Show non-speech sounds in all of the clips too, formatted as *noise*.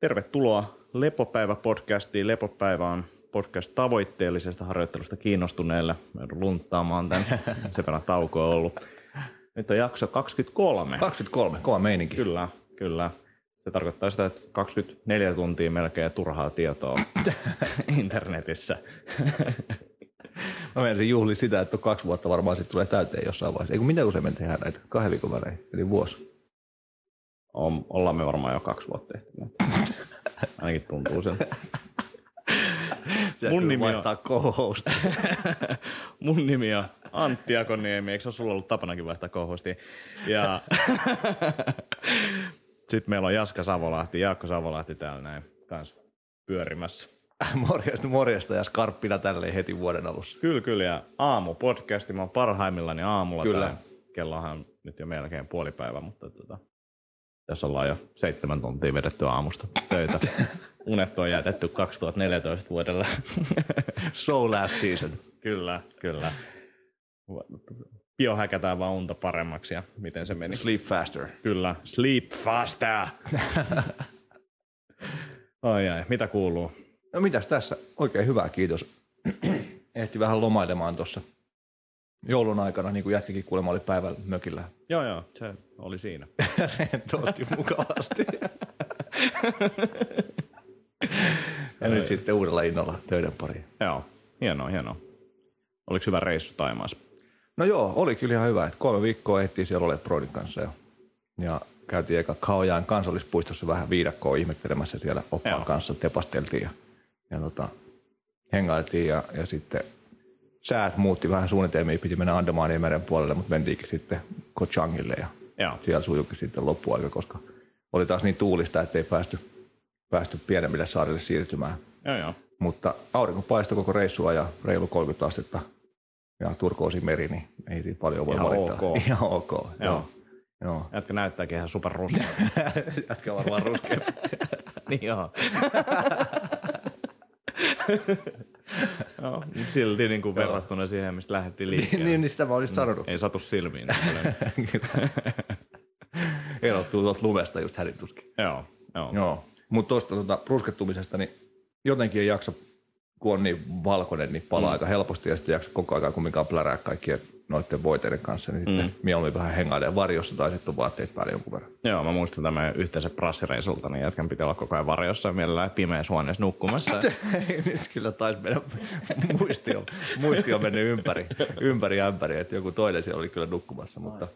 Tervetuloa Lepopäivä-podcastiin. Lepopäivä on podcast tavoitteellisesta harjoittelusta kiinnostuneille. Lunttaamaan tämän. *laughs* Se verran tauko on ollut. Nyt on jakso 23. 23, kova meininki. Kyllä, kyllä. Se tarkoittaa sitä, että 24 tuntia melkein turhaa tietoa *laughs* internetissä. Mä menisin juhli sitä, että kaksi vuotta varmaan sitten tulee täyteen jossain vaiheessa. Eikö mitä usein me tehdään näitä? Kahden viikon välein, eli vuosi. On, ollaan me varmaan jo kaksi vuotta tehty näitä. *laughs* Ainakin tuntuu siltä. Mun nimi on... co-host. *laughs* Mun nimi on Antti Akoniemi. Eikö se ole sulla ollut tapanakin vaihtaa co Ja *laughs* sitten meillä on Jaska Savolahti, Jaakko Savolahti täällä näin kanssa pyörimässä. morjesta, morjesta ja skarppina tälleen heti vuoden alussa. Kyllä, kyllä. Ja podcasti, mä oon parhaimmillani aamulla. Kyllä. Kellohan nyt jo melkein puolipäivä, mutta tota, tässä ollaan jo seitsemän tuntia vedetty aamusta töitä. *laughs* Unet on jätetty 2014 vuodelle. *laughs* so last season. Kyllä, kyllä. Biohäkätään vaan unta paremmaksi ja miten se meni. Sleep faster. Kyllä, sleep faster. *laughs* ai ai, mitä kuuluu? No mitäs tässä? Oikein hyvää, kiitos. *clears throat* Ehti vähän lomailemaan tuossa joulun aikana, niin kuin jätkikin kuulemma oli päivällä mökillä. Joo, joo, se oli siinä. Rentoutti mukavasti. *laughs* ja nyt sitten uudella innolla töiden pariin. Joo, hienoa, hienoa. Oliko hyvä reissu Taimaassa? No joo, oli kyllä ihan hyvä. Että kolme viikkoa ehtiin siellä ole Brodin kanssa jo. Ja käytiin eka Kaojaan kansallispuistossa vähän viidakkoa ihmettelemässä siellä oppaan kanssa, tepasteltiin ja, ja tota, hengailtiin ja, ja sitten säät muutti vähän suunnitelmia, piti mennä Andamaanien meren puolelle, mutta mentiinkin sitten Kochangille ja Joo. siellä sujukin sitten loppuaika, koska oli taas niin tuulista, ettei päästy, päästy pienemmille saarille siirtymään. Joo, joo. Mutta aurinko paistoi koko reissua ja reilu 30 astetta ja turkoosi meri, niin ei siitä paljon voi ihan valittaa. Ok. *laughs* Ihan ok. Joo. joo. joo. Jätkä näyttääkin ihan superruskea. *laughs* Jätkä varmaan ruskea. *laughs* niin joo. *laughs* no, silti niin kuin verrattuna siihen, mistä lähdettiin liikkeelle. niin, niin sitä mä olisin sanonut. Ei satu silmiin. *laughs* Erottuu tuolta lumesta just härituskin. Joo, joo. joo. Mutta tuosta tuota, ruskettumisesta, niin jotenkin ei jaksa, kun on niin valkoinen, niin palaa mm. aika helposti ja sitten jaksa koko ajan kumminkaan plärää kaikkien noiden voiteiden kanssa, niin sitten mm. mieluummin vähän hengailee varjossa tai sitten on vaatteet päällä jonkun verran. Joo, mä muistan tämän yhteisen prassireisulta, niin jätkän pitää olla koko ajan varjossa ja mielellään pimeässä huoneessa nukkumassa. *laughs* Ei, nyt kyllä taisi mennä, *laughs* muisti on, muisti on mennyt ympäri, ympäri ämpäri, että joku toinen siellä oli kyllä nukkumassa, mutta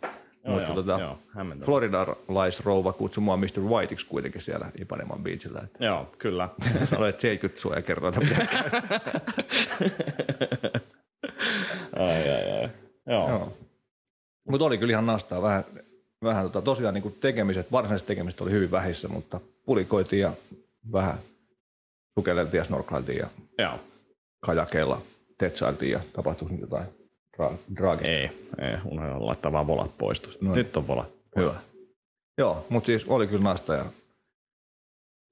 Joo, mutta joo, tota, joo, Floridalaisrouva kutsui mua Mr. Whiteiksi kuitenkin siellä Ipaneman beachillä. Että joo, kyllä. *laughs* Sanoin, että 70 sua ja kerroin, että ai, ai, ai. Joo. Joo. Mutta oli kyllä ihan nastaa vähän, vähän tota, tosiaan niin tekemiset, varsinaiset tekemiset oli hyvin vähissä, mutta pulikoitiin ja vähän sukelleltiin ja snorklailtiin ja Joo. kajakeilla tetsailtiin ja tapahtui jotain dra- Ei, ei unohda laittaa vaan volat pois tuosta. No. Nyt on volat. Hyvä. Joo, mutta siis oli kyllä nasta ja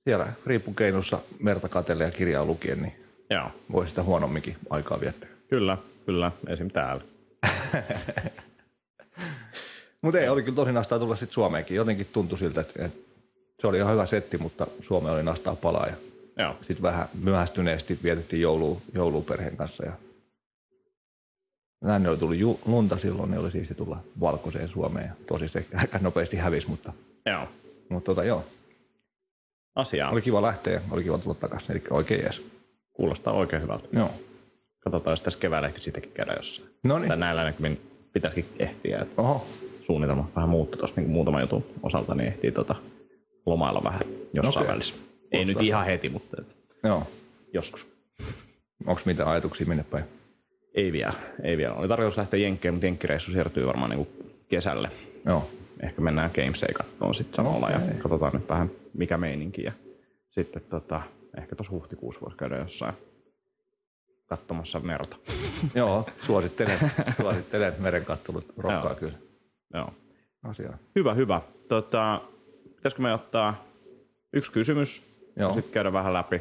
siellä riippukeinussa merta katelle ja kirjaa lukien, niin Joo. voi sitä huonomminkin aikaa viettää. Kyllä, kyllä, esim. täällä. *laughs* mutta ei, oli kyllä tosi nastaa tulla sitten Suomeenkin. Jotenkin tuntui siltä, että, että se oli ihan hyvä setti, mutta Suome oli nastaa palaa. Ja sitten vähän myöhästyneesti vietettiin joulua, joulua perheen kanssa. Ja näin oli tullut ju- lunta silloin, niin oli siis tulla valkoiseen Suomeen. Ja tosi se *laughs* aika nopeasti hävisi, mutta, joo. mutta tota, joo. Asiaa. Oli kiva lähteä ja oli kiva tulla takaisin, eli oikein jees. Kuulostaa oikein hyvältä. Joo. Katsotaan, jos tässä keväällä ehti siitäkin käydä jossain. No niin. näillä näkymin pitäisikin ehtiä. Että Oho. Suunnitelma vähän muuttui tuossa niin muutama jutun osalta, niin ehtii tota lomailla vähän jossain okay. välissä. Ei nyt ihan heti, mutta et Joo. joskus. Onko mitä ajatuksia minne päin? Ei vielä, ei vielä. Oli tarkoitus lähteä Jenkkeen, mutta Jenkkireissu siirtyy varmaan niin kuin kesälle. Joo. Ehkä mennään Gamesei kattoon sitten samalla okay. ja katsotaan nyt vähän mikä meininki. Ja sitten tota, ehkä tuossa huhtikuussa voisi käydä jossain katsomassa merta. *laughs* Joo, suosittelen, suosittelen meren kattelut, rokkaa kyllä. Joo. Asiaa. Hyvä, hyvä. Tota, pitäisikö me ottaa yksi kysymys Joo. ja sitten käydä vähän läpi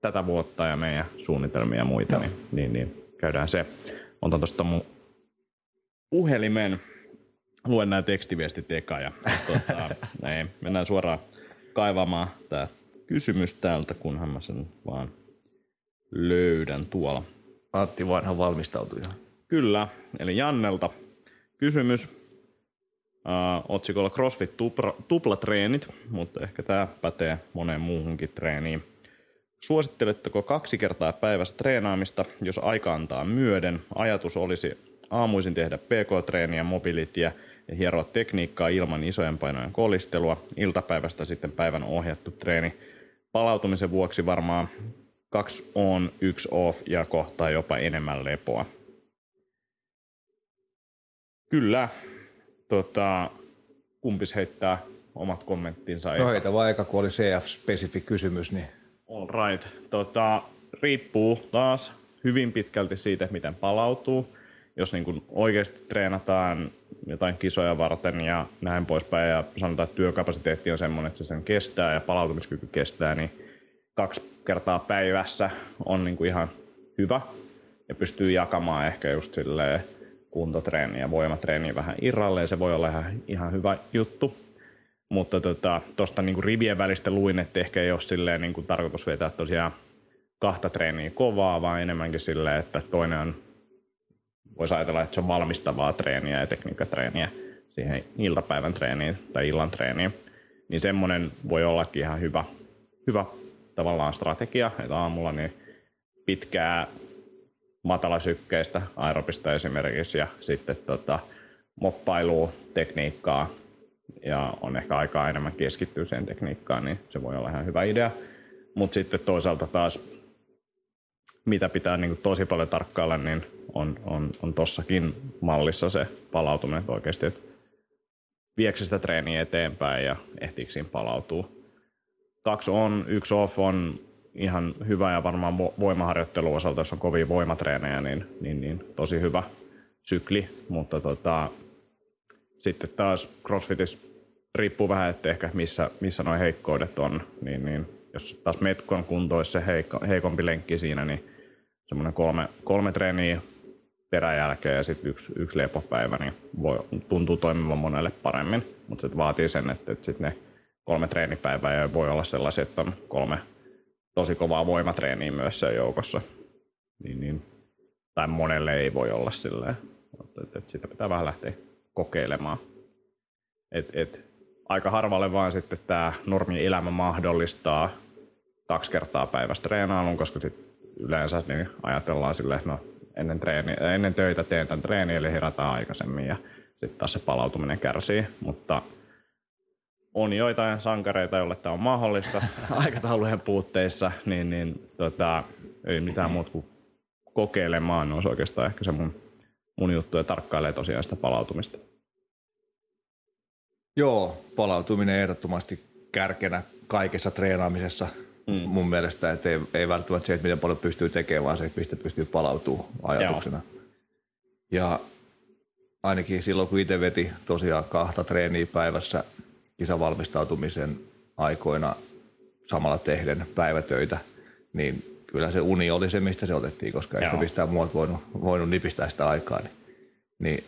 tätä vuotta ja meidän suunnitelmia ja muita, niin, niin, niin, käydään se. Otan tuosta mun puhelimen, luen nämä tekstiviestit eka ja tota, *laughs* näin, mennään suoraan kaivamaan tämä kysymys täältä, kunhan mä sen vaan löydän tuolla. Antti vanha valmistautui ihan. Kyllä, eli Jannelta kysymys. Uh, otsikolla CrossFit tupla, tuplatreenit, mutta ehkä tämä pätee moneen muuhunkin treeniin. Suositteletteko kaksi kertaa päivässä treenaamista, jos aika antaa myöden? Ajatus olisi aamuisin tehdä PK-treeniä, mobilitia ja hieroa tekniikkaa ilman isojen painojen kolistelua. Iltapäivästä sitten päivän ohjattu treeni. Palautumisen vuoksi varmaan kaksi on, yksi off ja kohtaa jopa enemmän lepoa. Kyllä. Tota, kumpis heittää omat kommenttinsa? No heitä vaan eka, kun oli CF-spesifi kysymys, niin All right. Tota, riippuu taas hyvin pitkälti siitä, miten palautuu. Jos niin kuin oikeasti treenataan jotain kisoja varten ja näin poispäin ja sanotaan, että työkapasiteetti on semmoinen, että se sen kestää ja palautumiskyky kestää, niin kaksi kertaa päivässä on niin kuin ihan hyvä ja pystyy jakamaan ehkä just silleen kuntotreeni ja voimatreeni vähän irralleen. Se voi olla ihan, ihan hyvä juttu. Mutta tuosta tota, niinku rivien välistä luin, että ehkä ei ole silleen niinku tarkoitus vetää tosiaan kahta treeniä kovaa, vaan enemmänkin silleen, että toinen on, voisi ajatella, että se on valmistavaa treeniä ja tekniikkatreeniä siihen iltapäivän treeniin tai illan treeniin. Niin semmoinen voi ollakin ihan hyvä, hyvä tavallaan strategia, että aamulla niin pitkää matalasykkeistä aerobista esimerkiksi ja sitten tota, moppailua, tekniikkaa ja on ehkä aikaa enemmän keskittyä siihen tekniikkaan, niin se voi olla ihan hyvä idea. Mutta sitten toisaalta taas, mitä pitää niin tosi paljon tarkkailla, niin on, on, on tossakin mallissa se palautuminen että oikeasti, että viekö sitä treeniä eteenpäin ja ehtiikö siinä palautuu. Kaksi on, yksi off on ihan hyvä ja varmaan voimaharjoittelun osalta, jos on kovia voimatreenejä, niin, niin, niin tosi hyvä sykli, mutta tota, sitten taas CrossFitissä riippuu vähän, että ehkä missä, missä nuo heikkoudet on, niin, niin jos taas metkon kunto olisi se heikko, heikompi lenkki siinä, niin semmoinen kolme, kolme treeniä peräjälkeen ja sitten yksi, yksi lepopäivä, niin voi, tuntuu toimivan monelle paremmin, mutta se vaatii sen, että, että sitten ne kolme treenipäivää ja voi olla sellaisia, että on kolme tosi kovaa voimatreeniä myös sen joukossa. Niin, niin, tai monelle ei voi olla silleen, että, että sitä pitää vähän lähteä kokeilemaan. Et, et, aika harvalle vaan sitten tämä normi-elämä mahdollistaa kaksi kertaa päivästä treenailun, koska sit yleensä niin ajatellaan silleen, että no, ennen, treeni, ennen töitä teen tämän treeni, eli herätään aikaisemmin ja sitten taas se palautuminen kärsii, mutta on joitain sankareita, joille tämä on mahdollista *laughs* aikataulujen puutteissa, niin, niin tota, ei mitään muuta kuin kokeilemaan olisi oikeastaan ehkä se mun, mun juttu ja tarkkailee tosiaan sitä palautumista. Joo, palautuminen ehdottomasti kärkenä kaikessa treenaamisessa mm. mun mielestä, että ei, ei välttämättä se, että miten paljon pystyy tekemään, vaan se, että mistä pystyy palautumaan ajatuksena. Joo. Ja ainakin silloin, kun itse veti tosiaan kahta treeniä päivässä kisavalmistautumisen aikoina samalla tehden päivätöitä, niin kyllä se uni oli se, mistä se otettiin, koska ei sitä mistään muualta voinut, voinut nipistää sitä aikaa. Niin, niin,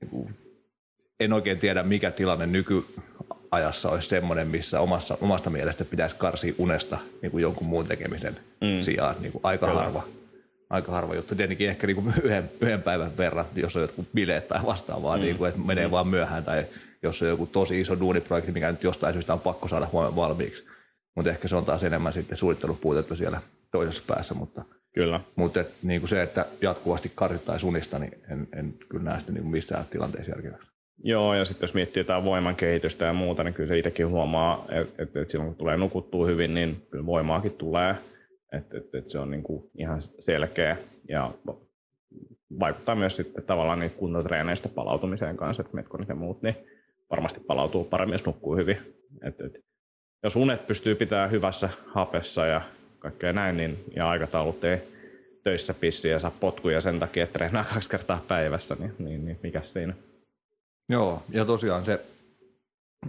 niin en oikein tiedä, mikä tilanne nykyajassa olisi semmoinen, missä omassa, omasta mielestä pitäisi karsia unesta niin kuin jonkun muun tekemisen mm. sijaan. Niin kuin aika Kyllä. harva. Aika harva juttu. Tietenkin ehkä niin kuin *laughs* yhden, yhden päivän verran, jos on jotkut bileet tai vastaavaa, mm. niin kuin, että menee mm. vaan myöhään tai jos on joku tosi iso duuniprojekti, mikä nyt jostain syystä on pakko saada huomenna valmiiksi. Mutta ehkä se on taas enemmän sitten suunnittelupuutetta siellä toisessa päässä, mutta Kyllä. Mutta et, niin kuin se, että jatkuvasti karsittaisiin unista, niin en, en kyllä näe sitä niin kuin missään tilanteessa järkeväksi. Joo, ja sitten jos miettii jotain voiman kehitystä ja muuta, niin kyllä se itsekin huomaa, että, että, että silloin kun tulee nukuttua hyvin, niin kyllä voimaakin tulee. Että, että, että se on niin kuin ihan selkeä ja vaikuttaa myös sitten tavallaan niin kuntotreeneistä palautumiseen kanssa, että metkonit ja muut, niin varmasti palautuu paremmin, jos nukkuu hyvin. Et, et, jos unet pystyy pitämään hyvässä hapessa ja kaikkea näin, niin, ja aikataulut ei töissä pissi ja saa potkuja sen takia, että treenaa kaksi kertaa päivässä, niin, niin, niin mikä siinä? Joo, ja tosiaan se,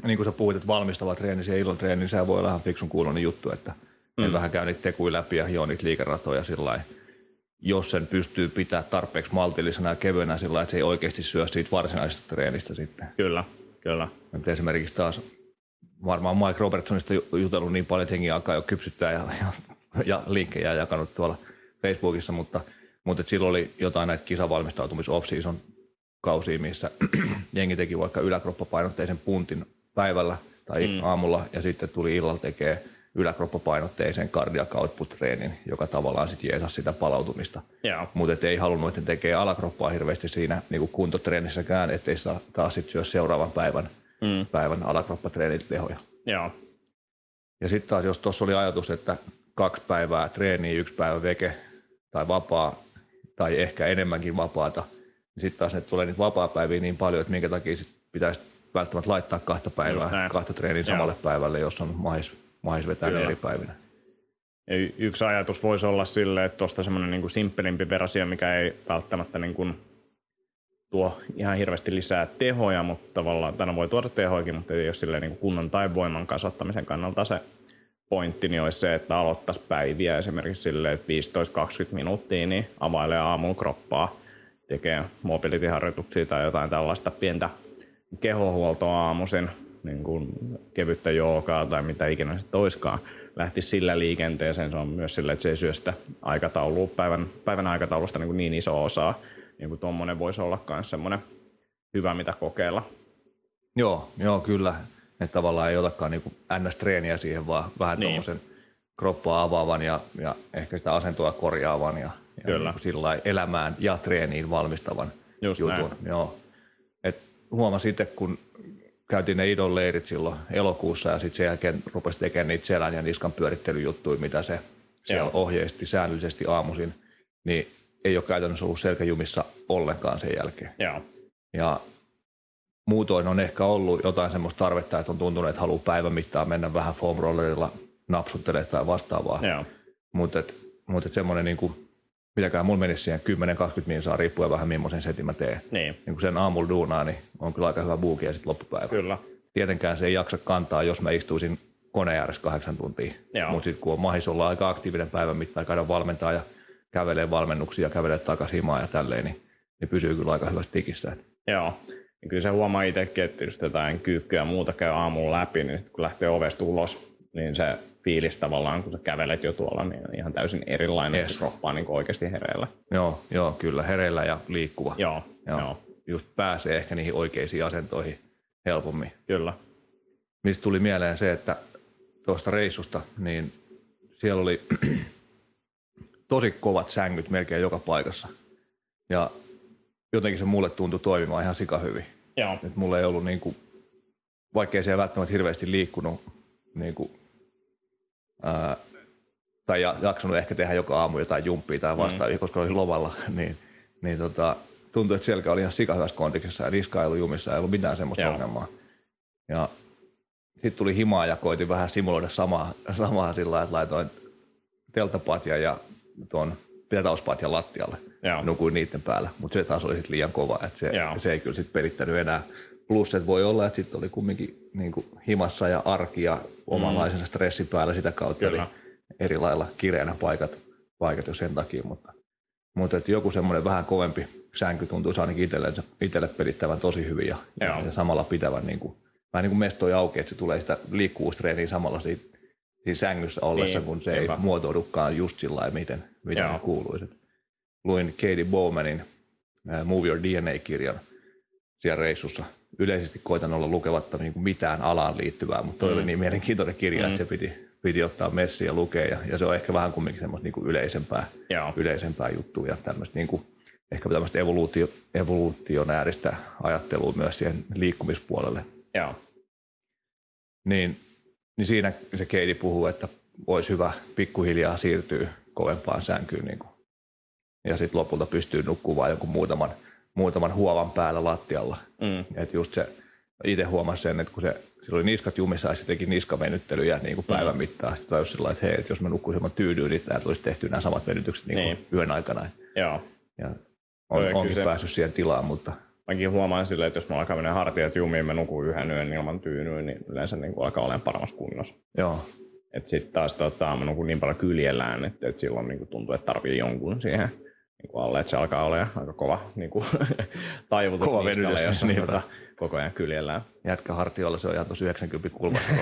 niin kuin sä puhuit, että valmistava treeni ja illotreeni, niin sehän voi olla ihan fiksun kuulonen juttu, että mm. vähän käy niitä tekuja läpi ja hio niitä liikeratoja sillä jos sen pystyy pitää tarpeeksi maltillisena ja kevyenä sillä että se ei oikeasti syö siitä varsinaisesta treenistä sitten. Kyllä, kyllä. Että esimerkiksi taas varmaan Mike Robertsonista jutellut niin paljon, että hengi alkaa jo kypsyttää ja, ja, ja linkkejä jakanut tuolla Facebookissa, mutta, mutta silloin oli jotain näitä kisavalmistautumis off-season kausia, missä *clears throat* jengi teki vaikka yläkroppapainotteisen puntin päivällä tai mm. aamulla ja sitten tuli illalla tekee yläkroppapainotteisen cardiac output-treenin, joka tavallaan sitten jeesasi sitä palautumista. Joo. Mutta ei halunnut, että tekee alakroppaa hirveästi siinä niin kuin kuntotreenissä,kään, ettei saa taas sitten syö seuraavan päivän, mm. päivän alakroppatreenit tehoja. Joo. Ja sitten taas, jos tuossa oli ajatus, että kaksi päivää treeniä, yksi päivä veke tai vapaa, tai ehkä enemmänkin vapaata, niin sitten taas ne tulee niitä vapaa-päiviä niin paljon, että minkä takia sit pitäisi välttämättä laittaa kahta päivää, kahta treeniä samalle Joo. päivälle, jos on mahis, mahis vetää ne eri päivinä. Ja yksi ajatus voisi olla sille, että tuosta semmoinen niin simppelimpi versio, mikä ei välttämättä niin kuin tuo ihan hirveästi lisää tehoja, mutta tavallaan tänä voi tuoda tehoikin, mutta ei ole silleen niin kunnon tai voiman kasvattamisen kannalta se pointti, niin olisi se, että aloittaisi päiviä esimerkiksi silleen, että 15-20 minuuttia, niin availee aamun kroppaa, tekee mobility-harjoituksia tai jotain tällaista pientä kehohuoltoa aamuisin, niin kuin kevyttä joogaa tai mitä ikinä se toiskaan, lähti sillä liikenteeseen. Se on myös sillä, että se ei syö sitä aikataulua, päivän, päivän aikataulusta niin, kuin niin iso osaa. Niin kuin tuommoinen voisi olla myös semmoinen hyvä, mitä kokeilla. Joo, joo kyllä. Että tavallaan ei otakaan niin NS-treeniä siihen, vaan vähän niin. tuommoisen kroppaa avaavan ja, ja ehkä sitä asentoa korjaavan ja, ja Kyllä. Niin sillä elämään ja treeniin valmistavan Just jutun. Näin. Joo. Et huomasin itse, kun käytiin ne idon leirit silloin elokuussa ja sitten sen jälkeen rupesi tekemään niitä selän ja niskan pyörittelyjuttuja, mitä se siellä Joo. ohjeisti säännöllisesti aamuisin, niin ei ole käytännössä ollut selkäjumissa ollenkaan sen jälkeen. Joo. Ja muutoin on ehkä ollut jotain semmoista tarvetta, että on tuntunut, että haluaa päivän mittaan mennä vähän foam rollerilla napsuttelemaan tai vastaavaa. Mutta mut semmoinen niin kuin, mitäkään mulla menisi siihen 10-20 minsaa riippuen vähän millaisen setin mä teen. Niin. niin kun sen aamulla duunaa, niin on kyllä aika hyvä buuki ja sitten loppupäivä. Kyllä. Tietenkään se ei jaksa kantaa, jos mä istuisin koneen ääressä kahdeksan tuntia. Mutta sitten kun on mahis olla aika aktiivinen päivän mittaan, käydä valmentaa ja kävelee valmennuksia kävelee takaisin himaan ja tälleen, niin, niin pysyy kyllä aika hyvästi tikissä. Joo. Ja kyllä se huomaa itsekin, että jos jotain kyykkyä ja muuta käy aamulla läpi, niin sitten kun lähtee ovesta ulos, niin se fiilis tavallaan, kun sä kävelet jo tuolla, niin on ihan täysin erilainen, yes. kroppa on niin oikeasti hereillä. Joo, joo, kyllä, hereillä ja liikkuva. Joo, joo. joo. Just pääsee ehkä niihin oikeisiin asentoihin helpommin. Kyllä. Mistä tuli mieleen se, että tuosta reissusta, niin siellä oli *clears throat* tosi kovat sängyt melkein joka paikassa. Ja jotenkin se mulle tuntui toimimaan ihan sika hyvin. Joo. Et mulla ei ollut niinku, vaikkei ei välttämättä hirveästi liikkunut niinku, ää, tai jaksanut ehkä tehdä joka aamu jotain jumppia tai vastaavia, mm. koska oli lomalla, *laughs* niin, niin tota, tuntui, että selkä oli ihan sikahyvässä kondiksessa ja niska ei ollut jumissa, ei ollut mitään semmoista Joo. ongelmaa. Ja sitten tuli himaa ja koitin vähän simuloida samaa, *laughs* samaa sillä että laitoin teltapatja ja tuon petauspatjan lattialle. Joo. Nukuin niiden päällä, mutta se taas oli sitten liian kova, että se, se ei kyllä sitten pelittänyt enää. Plus, että voi olla, että sitten oli kumminkin niin kuin himassa ja arki ja omanlaisensa mm. stressi päällä sitä kautta, Kyllä. eli eri lailla kireänä paikat, paikat jo sen takia, mutta, mutta että joku semmoinen vähän kovempi sänky tuntuu ainakin itselle, itselle pelittävän tosi hyvin ja, ja samalla pitävän niin kuin, vähän niin kuin mestoi auki, että se tulee sitä liikkuvuustreeniä samalla siitä, siinä sängyssä ollessa, niin, kun se ei muotoudukaan just sillä lailla, miten, miten se kuuluisi. Luin Katie Bowmanin uh, Move Your DNA-kirjan siellä reissussa yleisesti koitan olla lukevatta niin kuin mitään alaan liittyvää, mutta toi mm. oli niin mielenkiintoinen kirja, mm. että se piti, piti ottaa messi ja lukea. Ja, ja se on ehkä vähän kumminkin semmoista niin kuin yleisempää, Joo. yleisempää juttua ja tämmöistä niin kuin, ehkä tämmöistä evoluutio, evoluutionääristä ajattelua myös siihen liikkumispuolelle. Joo. Niin, niin siinä se Keidi puhuu, että olisi hyvä pikkuhiljaa siirtyä kovempaan sänkyyn. Niin kuin. Ja sitten lopulta pystyy nukkumaan jonkun muutaman – muutaman huovan päällä lattialla. Mm. Et just se, itse huomasin sen, että kun se sillä oli niskat jumissa ja se teki niskavenyttelyjä niin kuin päivän mm. mittaan. Sitten tajus sillä että hei, että jos mä nukkuisin, mä tyydyin, niin täältä olisi tehty nämä samat venytykset niin niin. yön aikana. Joo. Ja on, onkin se, päässyt siihen tilaan, mutta... Mäkin huomaan silleen, että jos mä alkaa mennä hartiat jumiin, mä nukun yhden yön ilman tyynyä, niin yleensä niin kuin alkaa olemaan paremmassa kunnossa. Joo. Että sitten taas tota, mä nukun niin paljon kyljellään, että, että silloin niin kuin tuntuu, että tarvii jonkun siihen niin kuin alle, että se alkaa olla aika kova niin kuin, *laughs* taivutus kova venytys, jos on tota, *laughs* koko ajan kyljellään. Jätkä hartiolla se on ihan tuossa 90 kulmassa *laughs*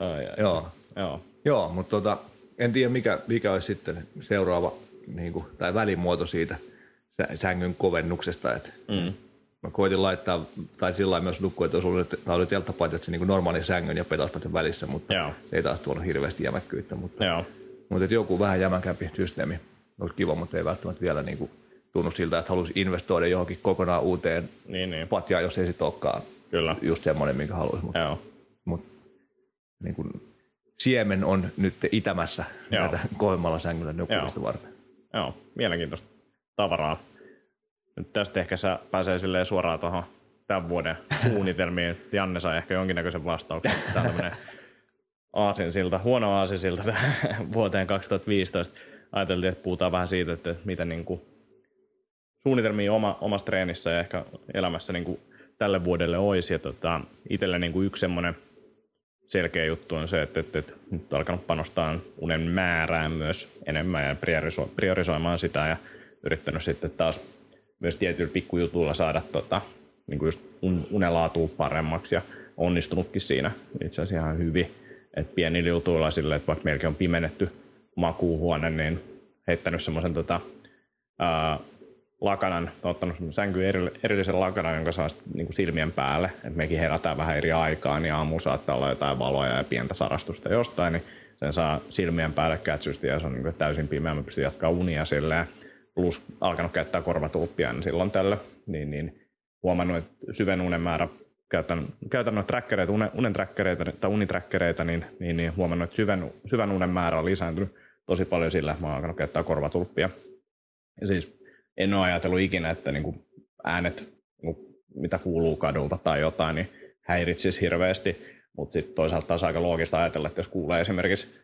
ai. Joo, Joo. Joo mutta tota, en tiedä mikä, mikä olisi sitten seuraava niin kuin, tai välimuoto siitä sä- sängyn kovennuksesta. Että Mm. Mä koitin laittaa, tai sillä lailla myös nukkua, että olisi ollut, tämä oli telttapaita, niin normaali sängyn ja petaspaitan välissä, mutta Joo. se ei taas tuonut hirveästi jämäkkyyttä. Mutta, Joo. Mutta joku vähän jämäkämpi systeemi olisi kiva, mutta ei välttämättä vielä niin kuin, tunnu siltä, että haluaisi investoida johonkin kokonaan uuteen Niin, niin. patjaan, jos ei sitten olekaan Kyllä. just semmoinen, minkä haluaisi. Mutta, Joo. mutta niin kuin, siemen on nyt itämässä Joo. näitä kovemmalla sängyllä nukkumista varten. Joo. Mielenkiintoista tavaraa. Nyt tästä ehkä sä pääsee silleen suoraan tuohon tämän vuoden suunnitelmiin. Janne sai ehkä jonkinnäköisen vastauksen. Tämä on aasinsilta, huono aasinsilta *laughs* vuoteen 2015. Ajateltiin, että puhutaan vähän siitä, että mitä niin kuin suunnitelmia oma, omassa treenissä ja ehkä elämässä niin kuin tälle vuodelle olisi. Ja tota, itselle niin kuin yksi semmoinen selkeä juttu on se, että, että, että nyt on alkanut panostaa unen määrään myös enemmän ja prioriso, priorisoimaan sitä ja yrittänyt sitten taas myös tietyillä pikkujutuilla saada tota, niin kuin just un, unelaatua paremmaksi ja onnistunutkin siinä itse asiassa ihan hyvin. Et pienillä jutuilla sille, että vaikka meilläkin on pimennetty makuuhuone, niin heittänyt semmoisen tota, lakanan, ottanut eri, erillisen lakanan, jonka saa sit niinku silmien päälle. Et mekin herätään vähän eri aikaan ja aamulla saattaa olla jotain valoja ja pientä sarastusta jostain, niin sen saa silmien päälle kätsysti ja se on niinku täysin pimeä. Mä pystyn jatkaa unia silleen. Plus alkanut käyttää korvatulppia niin silloin tällä. Niin, niin huomannut, että syven unen määrä käytän, käytän noita trackereita, unen, unen trackereita, tai unitrackereita, niin, niin, niin huomannut, että syvän, syvän unen määrä on lisääntynyt tosi paljon sillä, että mä oon alkanut käyttää korvatulppia. Ja siis en ole ajatellut ikinä, että niin kuin äänet, niin kuin mitä kuuluu kadulta tai jotain, niin häiritsisi hirveästi. Mutta sitten toisaalta taas aika loogista ajatella, että jos kuulee esimerkiksi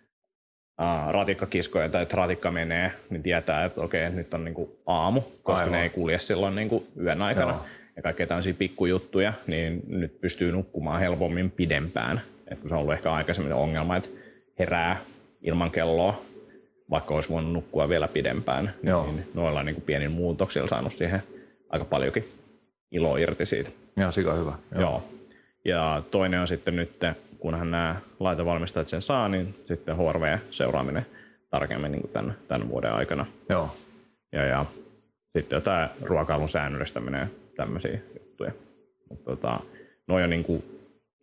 ratikkakiskoja tai että ratikka menee, niin tietää, että okei, nyt on niinku aamu, koska Aivan. ne ei kulje silloin niinku yön aikana. Joo. Ja kaikkea tämmöisiä pikkujuttuja, niin nyt pystyy nukkumaan helpommin pidempään. Et kun se on ollut ehkä aikaisemmin ongelma, että herää ilman kelloa, vaikka olisi voinut nukkua vielä pidempään, Joo. niin noilla niin kuin pienillä muutoksilla saanut siihen aika paljonkin ilo irti siitä. Ihan sika hyvä. Joo. Joo. Ja toinen on sitten nyt, kunhan nämä laitevalmistajat sen saa, niin sitten HRV-seuraaminen tarkemmin niin kuin tämän, tämän vuoden aikana. Joo. Ja, ja sitten jotain ruokailun säännöllistäminen tämmöisiä juttuja. Mutta tota, noi on niin kuin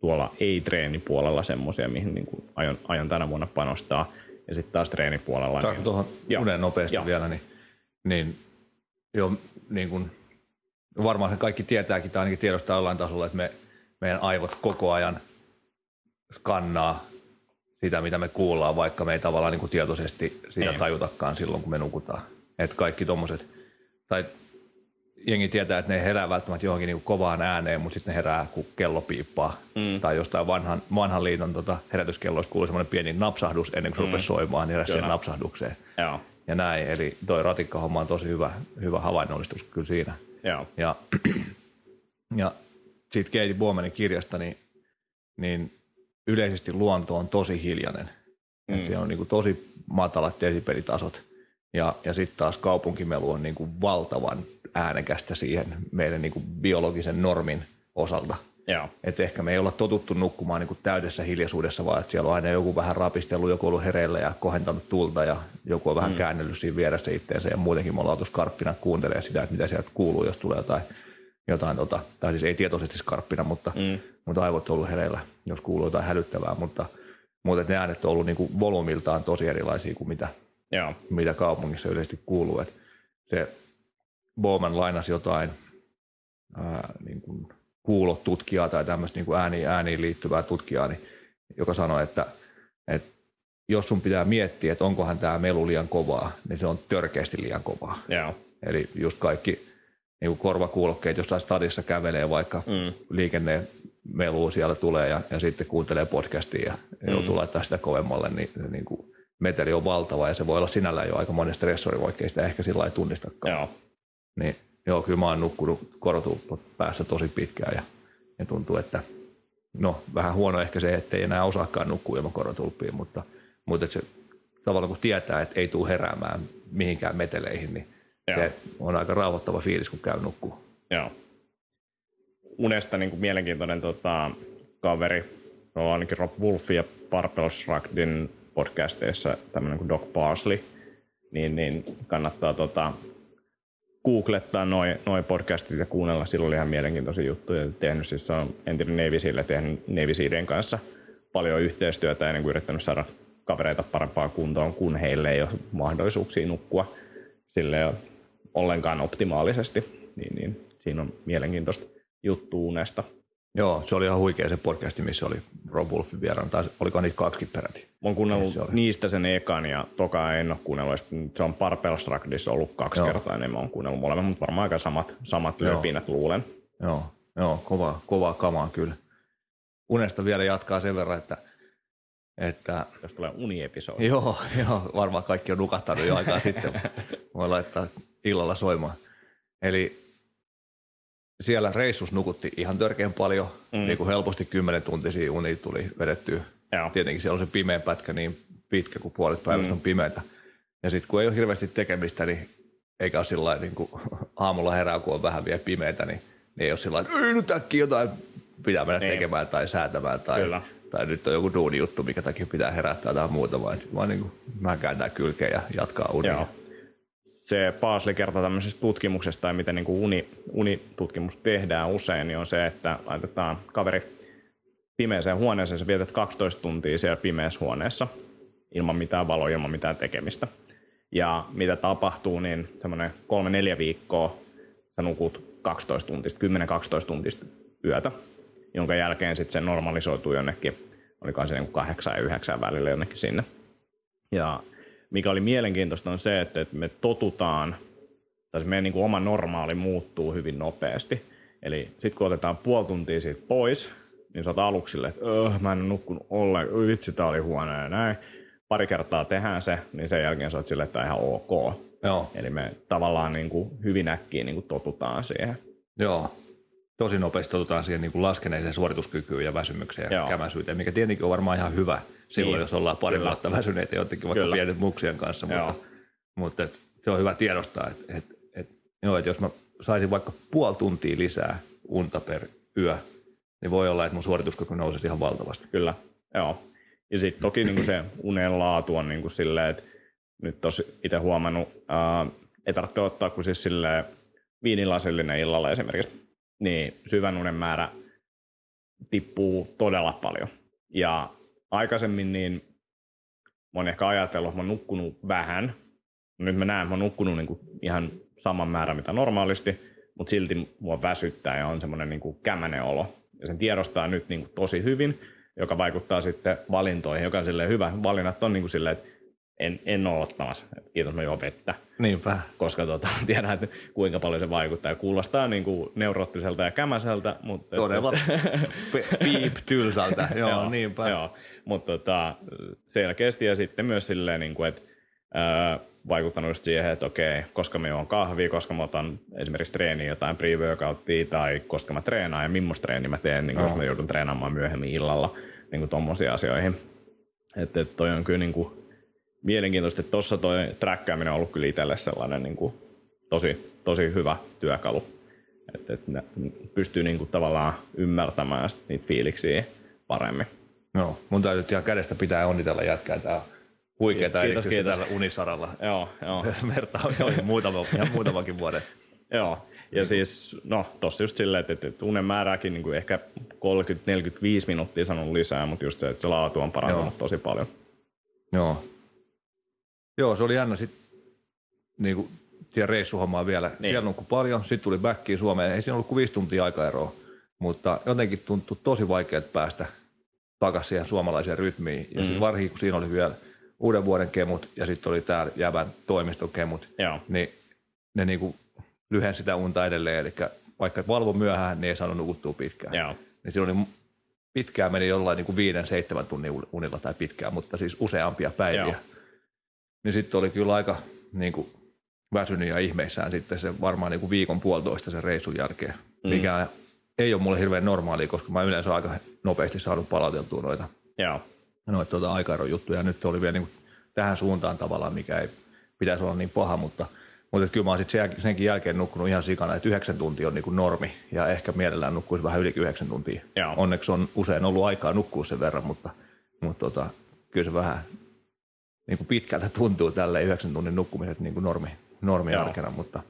tuolla ei-treenipuolella semmoisia, mihin niin kuin aion, aion tänä vuonna panostaa. Ja sitten taas treenipuolella. Saanko tuohon Joo. unen nopeasti Joo. vielä, niin, niin jo niin kuin, varmaan se kaikki tietääkin tai ainakin tiedostaa jollain tasolla, että me, meidän aivot koko ajan skannaa sitä, mitä me kuullaan, vaikka me ei tavallaan niin kuin tietoisesti sitä Niin. tajutakaan silloin, kun me nukutaan. Että kaikki tommoset, tai jengi tietää, että ne ei herää välttämättä johonkin niin kovaan ääneen, mutta sitten ne herää, kun kello piippaa. Mm. Tai jostain vanhan, vanhan liiton tota, herätyskelloista kuuluu semmoinen pieni napsahdus ennen kuin se mm. rupesi soimaan, niin heräsi Kyllä. napsahdukseen. Joo. Ja näin, eli toi ratikkahomma on tosi hyvä, hyvä havainnollistus kyllä siinä. Joo. Ja, *clears throat* ja siitä Katie Bowmanin kirjasta, niin, niin yleisesti luonto on tosi hiljainen. Mm. Siellä on niin kuin tosi matalat desibelitasot. Ja, ja sitten taas kaupunkimelu on niin kuin valtavan äänekästä siihen meidän niin kuin biologisen normin osalta. Joo. Että ehkä me ei olla totuttu nukkumaan niin kuin täydessä hiljaisuudessa, vaan että siellä on aina joku vähän rapistellut, joku ollut hereillä ja kohentanut tulta ja joku on vähän mm. käännellyt siinä vieressä itteensä ja muutenkin me ollaan skarppina kuuntelee sitä, että mitä sieltä kuuluu, jos tulee jotain, jotain tota, tai siis ei tietoisesti skarppina, mutta, mm. mutta aivot on ollut hereillä, jos kuuluu jotain hälyttävää, mutta, mutta ne äänet on ollut niin kuin volyymiltaan tosi erilaisia kuin mitä, Joo. mitä kaupungissa yleisesti kuuluu. Et se Bowman lainasi jotain ää, niin kuin kuulotutkijaa tai tämmöistä niin kuin ääniin, ääniin liittyvää tutkijaa, niin, joka sanoi, että, että jos sun pitää miettiä, että onkohan tämä melu liian kovaa, niin se on törkeästi liian kovaa. Joo. Eli just kaikki niin kuin korvakuulokkeet, jossain stadissa kävelee vaikka mm. liikenne meluu siellä tulee ja, ja sitten kuuntelee podcastia ja mm. joutuu laittaa sitä kovemmalle, niin, niin kuin meteli on valtava ja se voi olla sinällään jo aika monen stressori, vaikka ei sitä ehkä sillä lailla tunnistakaan. Joo. Niin joo, kyllä mä oon nukkunut korotulppot päässä tosi pitkään ja, ja tuntuu, että no vähän huono ehkä se, ettei enää osaakaan nukkua ilman korotulppia, mutta, mutta että se tavallaan kun tietää, että ei tule heräämään mihinkään meteleihin, niin Joo. se on aika rauhoittava fiilis, kun käy nukkuu. Joo. Unesta niin kuin mielenkiintoinen tota, kaveri, se on ainakin Rob Wolf ja Purple Shruggedin podcasteissa tämmöinen kuin Doc Parsley, niin, niin kannattaa tota, googlettaa noin noi podcastit ja kuunnella. Silloin oli ihan mielenkiintoisia juttuja. Tehnyt, siis on entinen Navy Sealle tehnyt Navy Sealien kanssa paljon yhteistyötä ennen kuin yrittänyt saada kavereita parempaan kuntoon, kun heille ei ole mahdollisuuksia nukkua sille ollenkaan optimaalisesti. Niin, niin siinä on mielenkiintoista juttu unesta. Joo, se oli ihan huikea se podcasti, missä oli Rob Wolfin vieraan, tai oliko niitä kaksikin peräti. Mä oon kuunnellut se niistä sen ekan ja toka en ole kuunnellut. Se on Purple Struggledissa ollut kaksi Joo. kertaa, niin mä oon kuunnellut molemmat, mutta varmaan aika samat, samat löpinät luulen. Joo, Joo kova, kovaa kamaa kyllä. Unesta vielä jatkaa sen verran, että että, Jos tulee uniepisodi. Joo, joo, varmaan kaikki on nukahtanut jo aikaa sitten. *laughs* Voi laittaa illalla soimaan. Eli siellä reissus nukutti ihan törkeän paljon, mm. niin kuin helposti 10 tuntisia uni tuli vedettyä. Joo. Tietenkin siellä on se pimeä pätkä niin pitkä, kuin puolet päivästä mm. on pimeätä. Ja sitten kun ei ole hirveästi tekemistä, niin eikä ole sillä niin kuin *laughs* aamulla herää, kun on vähän vielä pimeätä, niin, niin ei ole sillä että nyt äkkiä jotain pitää mennä niin. tekemään tai säätämään tai, Kyllä. tai nyt on joku duuni juttu, mikä takia pitää herättää tai muuta, vaan, vaan niin kuin, mä kääntää kylkeä ja jatkaa unia. Joo se Paasli kertoo tämmöisestä tutkimuksesta tai miten niin kuin uni, unitutkimus tehdään usein, niin on se, että laitetaan kaveri pimeäseen huoneeseen, sä vietät 12 tuntia siellä pimeässä huoneessa ilman mitään valoa, ilman mitään tekemistä. Ja mitä tapahtuu, niin semmoinen kolme neljä viikkoa sä nukut 12 tuntista, 10-12 tuntista yötä, jonka jälkeen sitten se normalisoituu jonnekin, olikohan se niin kuin kahdeksan ja yhdeksän välillä jonnekin sinne. Ja mikä oli mielenkiintoista on se, että me totutaan, tai meidän niin kuin oma normaali muuttuu hyvin nopeasti. Eli sitten kun otetaan puoli tuntia siitä pois, niin sä oot aluksi silleen, että öh, mä en ole nukkunut ollenkaan, vitsi tää oli huono ja näin. Pari kertaa tehdään se, niin sen jälkeen sä oot silleen, että ihan ok. Joo. Eli me tavallaan niin kuin hyvin äkkiä niin kuin totutaan siihen. Joo, tosi nopeasti totutaan siihen niin kuin laskeneeseen suorituskykyyn ja väsymykseen ja Joo. kämäisyyteen, mikä tietenkin on varmaan ihan hyvä – silloin, niin. jos ollaan pari Kyllä. vuotta väsyneitä jotenkin vaikka Kyllä. pienet muksien kanssa. Mutta, mutta et, se on hyvä tiedostaa, että et, et, joo, et jos mä saisin vaikka puoli tuntia lisää unta per yö, niin voi olla, että mun suorituskyky nousisi ihan valtavasti. Kyllä, joo. Ja sitten toki niin se unen laatu on niin silleen, että nyt tosi itse huomannut, ää, ei tarvitse ottaa kuin siis silleen viinilasillinen illalla esimerkiksi, niin syvän unen määrä tippuu todella paljon. Ja aikaisemmin niin mä oon ehkä ajatellut, että mä oon nukkunut vähän. Nyt mä näen, että mä oon nukkunut niin kuin ihan saman määrän mitä normaalisti, mutta silti mua väsyttää ja on semmoinen niin kämänen olo. Ja sen tiedostaa nyt niin kuin tosi hyvin, joka vaikuttaa sitten valintoihin, joka on hyvä. Valinnat on niin kuin silleen, että en, en ole ottamassa. Et kiitos, mä juon vettä. Niinpä. Koska tota, *laughs* tiedän, että kuinka paljon se vaikuttaa. Kuulostaa niin kuin neuroottiselta ja kämäseltä. Mutta Todella *laughs* piip tylsältä. *laughs* joo, joo, niinpä. Joo. Mutta tota, selkeästi ja sitten myös silleen, niin kuin, että ää, vaikuttanut just siihen, että okei, koska mä juon kahvia, koska mä otan esimerkiksi treeniä jotain pre tai koska mä treenaan ja millaista treeniä mä teen, niin koska mä joudun treenaamaan myöhemmin illalla niin kuin tommosiin asioihin. Että et toi on kyllä niin kuin, mielenkiintoista, että tuossa toi träkkääminen on ollut kyllä itselle sellainen niin kuin, tosi, tosi hyvä työkalu. Että et pystyy niin kuin, tavallaan ymmärtämään niitä fiiliksiä paremmin. Joo, mun täytyy ihan kädestä pitää onnitella jätkää. Tää huikeaa edistystä tällä Unisaralla. Joo, joo. *laughs* Verta oli muutama, ihan muutamakin vuoden. joo, ja niin siis, no tossa just silleen, että, että unen määrääkin niin kuin ehkä 30-45 minuuttia sanonut lisää, mutta just se, että se laatu on parantunut joo. tosi paljon. Joo. Joo, se oli jännä sitten niin kuin siihen reissuhommaan vielä. Niin. Siellä nukkui paljon, sitten tuli backiin Suomeen. Ei siinä ollut kuin viisi tuntia aikaeroa, mutta jotenkin tuntui tosi vaikeaa päästä takaisin siihen suomalaiseen rytmiin. Ja mm. varsinkin, kun siinä oli vielä uuden vuoden kemut ja sitten oli täällä Jävän toimiston kemut, Joo. niin ne niinku lyhensi sitä unta edelleen. Eli vaikka valvo myöhään, niin ei saanut nukuttua pitkään. Joo. Niin silloin oli pitkään meni jollain niin kuin viiden, seitsemän tunnin unilla tai pitkään, mutta siis useampia päiviä. Joo. Niin sitten oli kyllä aika niin kuin väsynyt ja ihmeissään sitten se varmaan niin kuin viikon puolitoista sen reissun jälkeen, mm. mikä ei ole mulle hirveän normaalia, koska mä yleensä aika nopeasti saanut palauteltua noita, Joo. noita tuota juttuja. Nyt oli vielä niin kuin tähän suuntaan tavallaan, mikä ei pitäisi olla niin paha, mutta Mutta kyllä mä oon sit sen, senkin jälkeen nukkunut ihan sikana, että yhdeksän tuntia on niinku normi ja ehkä mielellään nukkuisi vähän yli yhdeksän tuntia. Joo. Onneksi on usein ollut aikaa nukkua sen verran, mutta, mutta tota, kyllä se vähän niin kuin pitkältä tuntuu tälle yhdeksän tunnin nukkumiset niin kuin normi, normi arkena, mutta,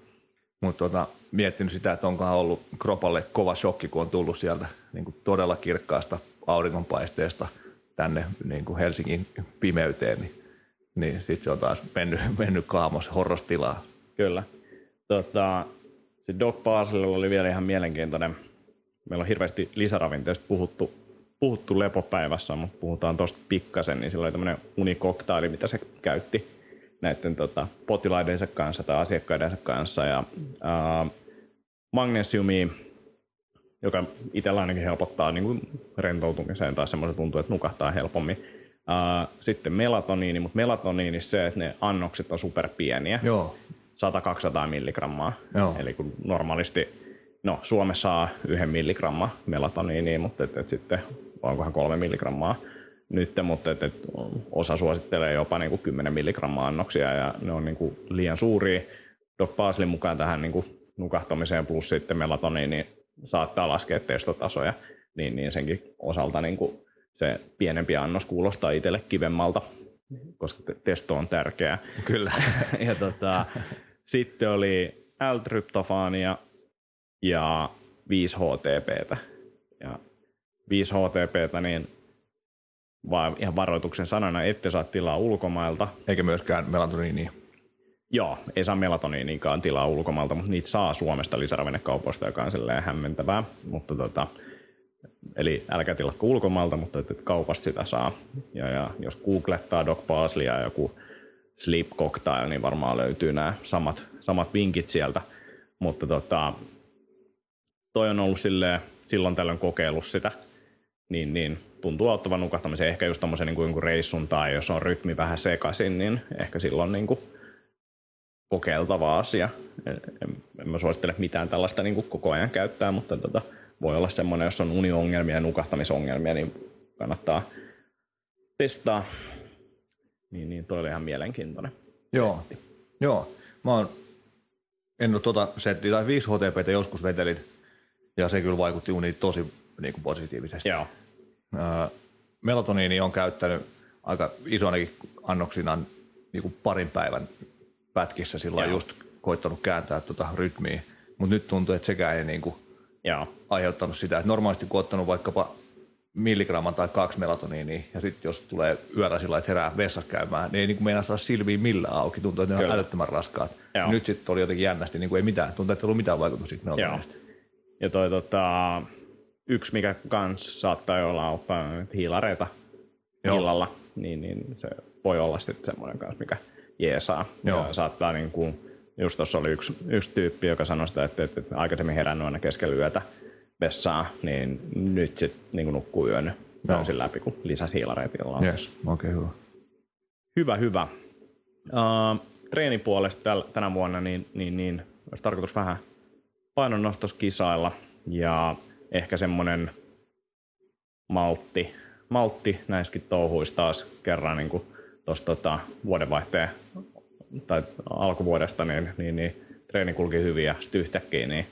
mutta tota, miettinyt sitä, että onkohan ollut kropalle kova shokki, kun on tullut sieltä niin kuin todella kirkkaasta auringonpaisteesta tänne niin kuin Helsingin pimeyteen, niin, niin sitten se on taas mennyt, *laughs* mennyt kaamos horrostilaa. Kyllä. Tota, se Doc Basililla oli vielä ihan mielenkiintoinen. Meillä on hirveästi lisäravinteista puhuttu, puhuttu lepopäivässä, mutta puhutaan tuosta pikkasen, niin sillä oli tämmöinen unikoktaili, mitä se käytti näiden tota, potilaidensa kanssa tai asiakkaidensa kanssa. Ja, ää, magnesiumia, joka itsellä ainakin helpottaa niin kuin rentoutumiseen tai semmoisen tuntuu, että nukahtaa helpommin. Sitten melatoniini, mutta melatoniini se, että ne annokset on superpieniä. Joo. 100-200 milligrammaa. Joo. Eli kun normaalisti, no Suomessa saa yhden milligramma melatoniinia, mutta et, et sitten onkohan kolme milligrammaa nyt, mutta et, et osa suosittelee jopa niin kuin 10 milligrammaa annoksia ja ne on niin kuin liian suuria. Doc Basilin mukaan tähän niin kuin nukahtamiseen plus sitten melatoniini saattaa laskea testotasoja, niin, niin senkin osalta niin kuin se pienempi annos kuulostaa itselle kivemmalta, koska te- testo on tärkeää. Kyllä. *laughs* ja tota, sitten oli L-tryptofaania ja 5-HTPtä. Ja 5-HTPtä, niin vaan ihan varoituksen sanana, ette saa tilaa ulkomailta. Eikä myöskään melatoniinia. Joo, ei saa melatoniiniinkaan tilaa ulkomailta, mutta niitä saa Suomesta lisäravinnekaupoista, joka on silleen hämmentävää. Mutta tota, eli älkää tilatko ulkomailta, mutta että kaupasta sitä saa. Ja, ja jos googlettaa Doc Basilia ja joku Sleep Cocktail, niin varmaan löytyy nämä samat, samat vinkit sieltä. Mutta tota, toi on ollut silleen, silloin tällöin kokeillut sitä, niin, niin tuntuu auttavan nukahtamiseen. Ehkä just tommosen niin kuin reissun tai jos on rytmi vähän sekaisin, niin ehkä silloin niin kuin kokeiltava asia. En, en, en mä suosittele mitään tällaista niin kuin koko ajan käyttää, mutta tota, voi olla semmoinen, jos on uniongelmia ja nukahtamisongelmia, niin kannattaa testaa. Niin, niin toi oli ihan mielenkiintoinen. Joo. Joo. Mä oon, en ole tuota settiä, tai 5 HTPtä joskus vetelin, ja se kyllä vaikutti uniin tosi niin kuin positiivisesti. Joo. Öö, melatoniini on käyttänyt aika isonakin annoksina niin kuin parin päivän pätkissä sillä Joo. just koittanut kääntää tuota rytmiä, mutta nyt tuntuu, että sekään ei niin kuin Joo. aiheuttanut sitä, että normaalisti kun on ottanut vaikkapa milligramman tai kaksi melatoniinia, ja sitten jos tulee yöllä sillä että herää vessassa käymään, niin ei niin kuin meinaa saada silmiä millään auki, tuntuu, että ne on Kyllä. älyttömän raskaat. Joo. Nyt sitten oli jotenkin jännästi, niin kuin ei mitään, tuntuu, että ei ollut mitään vaikutusta siitä Joo. melatoniinista. Ja toi tota, yksi, mikä kans saattaa olla auttaa on hiilareita Joo. illalla, niin, niin se voi olla sitten semmoinen kanssa, mikä jeesaa. Joo. Ja saattaa niin kuin, just tuossa oli yksi, yksi tyyppi, joka sanoi sitä, että, että, että aikaisemmin herännyt aina keskellä yötä vessaan, niin nyt sitten niin nukkuu yön täysin läpi, kun lisäsi hiilareita illalla. Yes, okay, hyvä. Hyvä, hyvä. Uh, treenin puolesta täl, tänä vuonna niin, niin, niin olisi tarkoitus vähän painonnostoskisailla ja ehkä semmoinen maltti, maltti näissäkin touhuissa taas kerran niin tuossa tota, vuodenvaihteen tai alkuvuodesta, niin, niin, niin treeni kulki hyvin ja sitten yhtäkkiä niin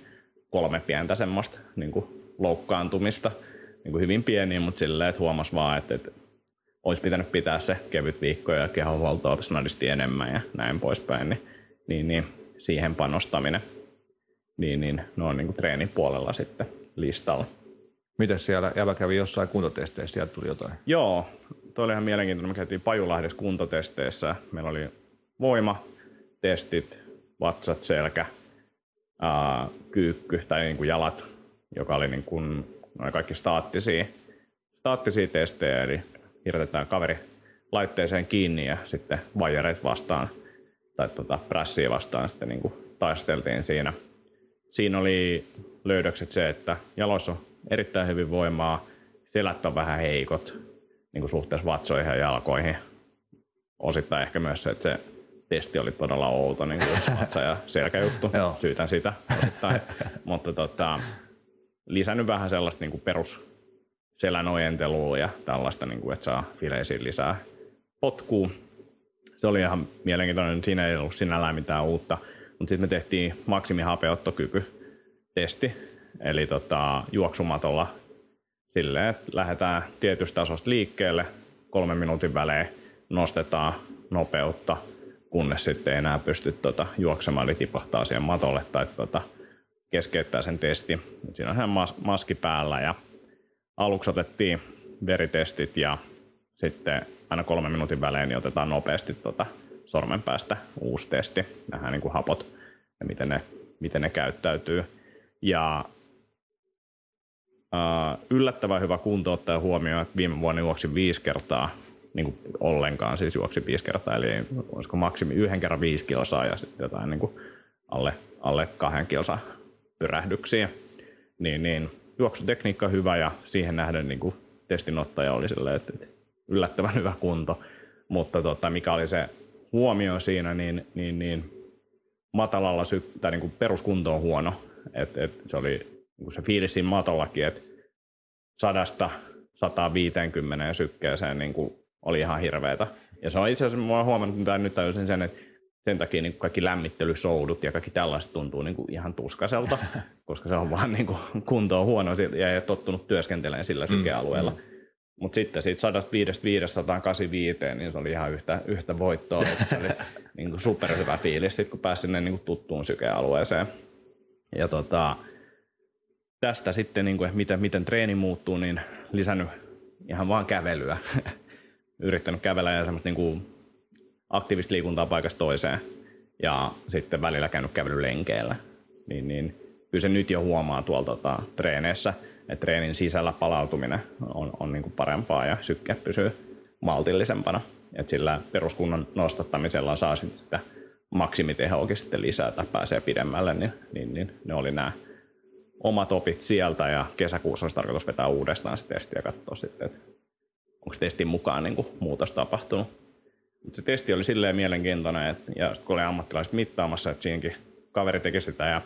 kolme pientä semmoista niin kuin loukkaantumista, niin kuin hyvin pieniä, mutta silleen, että huomas vaan, että, että olisi pitänyt pitää se kevyt viikko ja kehonhuoltoa snadisti enemmän ja näin poispäin, niin, niin, niin siihen panostaminen, niin, niin ne on niin kuin treenin puolella sitten listalla. Miten siellä Jävä kävi jossain kuntotesteissä, sieltä tuli jotain? Joo, toi oli ihan mielenkiintoinen. Me käytiin Pajulahdessa kuntotesteissä. Meillä oli voimatestit, vatsat, selkä, ää, kyykky tai niin kuin jalat, joka oli niin kuin, noin kaikki staattisia, staattisia testejä, eli hirtetään kaveri laitteeseen kiinni ja sitten vajareit vastaan tai tota, prässiä vastaan sitten niin kuin taisteltiin siinä. Siinä oli löydökset se, että jaloissa on erittäin hyvin voimaa, selät on vähän heikot niin kuin suhteessa vatsoihin ja jalkoihin. Osittain ehkä myös se, että se testi oli todella outo, niin kuin vatsa- ja selkäjuttu. *laughs* Syytän sitä osittain. *laughs* Mutta tota, lisännyt vähän sellaista niin kuin perus selän ojentelua ja tällaista, niin kuin, että saa fileisiin lisää potkua. Se oli ihan mielenkiintoinen. Siinä ei ollut sinällään mitään uutta, Mutta sitten me tehtiin maksimihapeuttokyky testi, eli tota, juoksumatolla silleen, lähdetään tietystä tasosta liikkeelle, kolmen minuutin välein nostetaan nopeutta, kunnes sitten ei enää pysty tota, juoksemaan, eli tipahtaa siihen matolle tai tota, keskeyttää sen testi. Siinä on ihan mas- maski päällä ja aluksi otettiin veritestit ja sitten aina kolmen minuutin välein niin otetaan nopeasti tota sormen päästä uusi testi, nähdään niin kuin hapot ja miten ne, miten ne käyttäytyy. Ja yllättävän hyvä kunto ottaa huomioon, että viime vuonna juoksin viisi kertaa niin kuin ollenkaan, siis juoksi viisi kertaa, eli olisiko maksimi yhden kerran viisi kilsaa ja sitten jotain niin kuin alle, alle kahden kilsan pyrähdyksiä. Niin, niin juoksutekniikka hyvä ja siihen nähden niin kuin testinottaja oli silleen, että, että yllättävän hyvä kunto, mutta tota, mikä oli se huomio siinä, niin, niin, niin matalalla sy- tai niin kuin peruskunto on huono. Et, et se oli niin kuin se fiilis siinä matollakin, että sadasta 150 sykkeeseen niin kuin oli ihan hirveetä. Ja se on itse asiassa, mä oon huomannut, mitä nyt tajusin sen, että sen takia niin kaikki lämmittelysoudut ja kaikki tällaiset tuntuu niin kuin ihan tuskaselta, *laughs* koska se on vaan niin kuin, kunto on huono ja ei ole tottunut työskentelemään sillä sykealueella. Mm, mm. Mutta sitten siitä 105 niin se oli ihan yhtä, yhtä voittoa. Että se oli *laughs* niin kuin superhyvä fiilis, sit kun pääsi sinne niin kuin tuttuun sykealueeseen. Ja tota, tästä sitten, niin kuin, miten, miten treeni muuttuu, niin lisännyt ihan vaan kävelyä. *laughs* Yrittänyt kävellä ja semmoista niin kuin aktiivista liikuntaa paikasta toiseen. Ja sitten välillä käynyt kävelylenkeillä. Niin, niin kyllä se nyt jo huomaa tuolta tota, treeneissä – että treenin sisällä palautuminen on, on niin kuin parempaa ja sykke pysyy maltillisempana. Et sillä peruskunnon nostattamisella saa sitten sitä maksimitehoakin sitten lisää tai pääsee pidemmälle, niin, niin, niin ne oli nämä omat opit sieltä ja kesäkuussa olisi tarkoitus vetää uudestaan se testi ja katsoa sitten, että onko testin mukaan niin kuin muutos tapahtunut. Mutta se testi oli silleen mielenkiintoinen, että, ja sitten kun oli ammattilaiset mittaamassa, että siinäkin kaveri teki sitä ja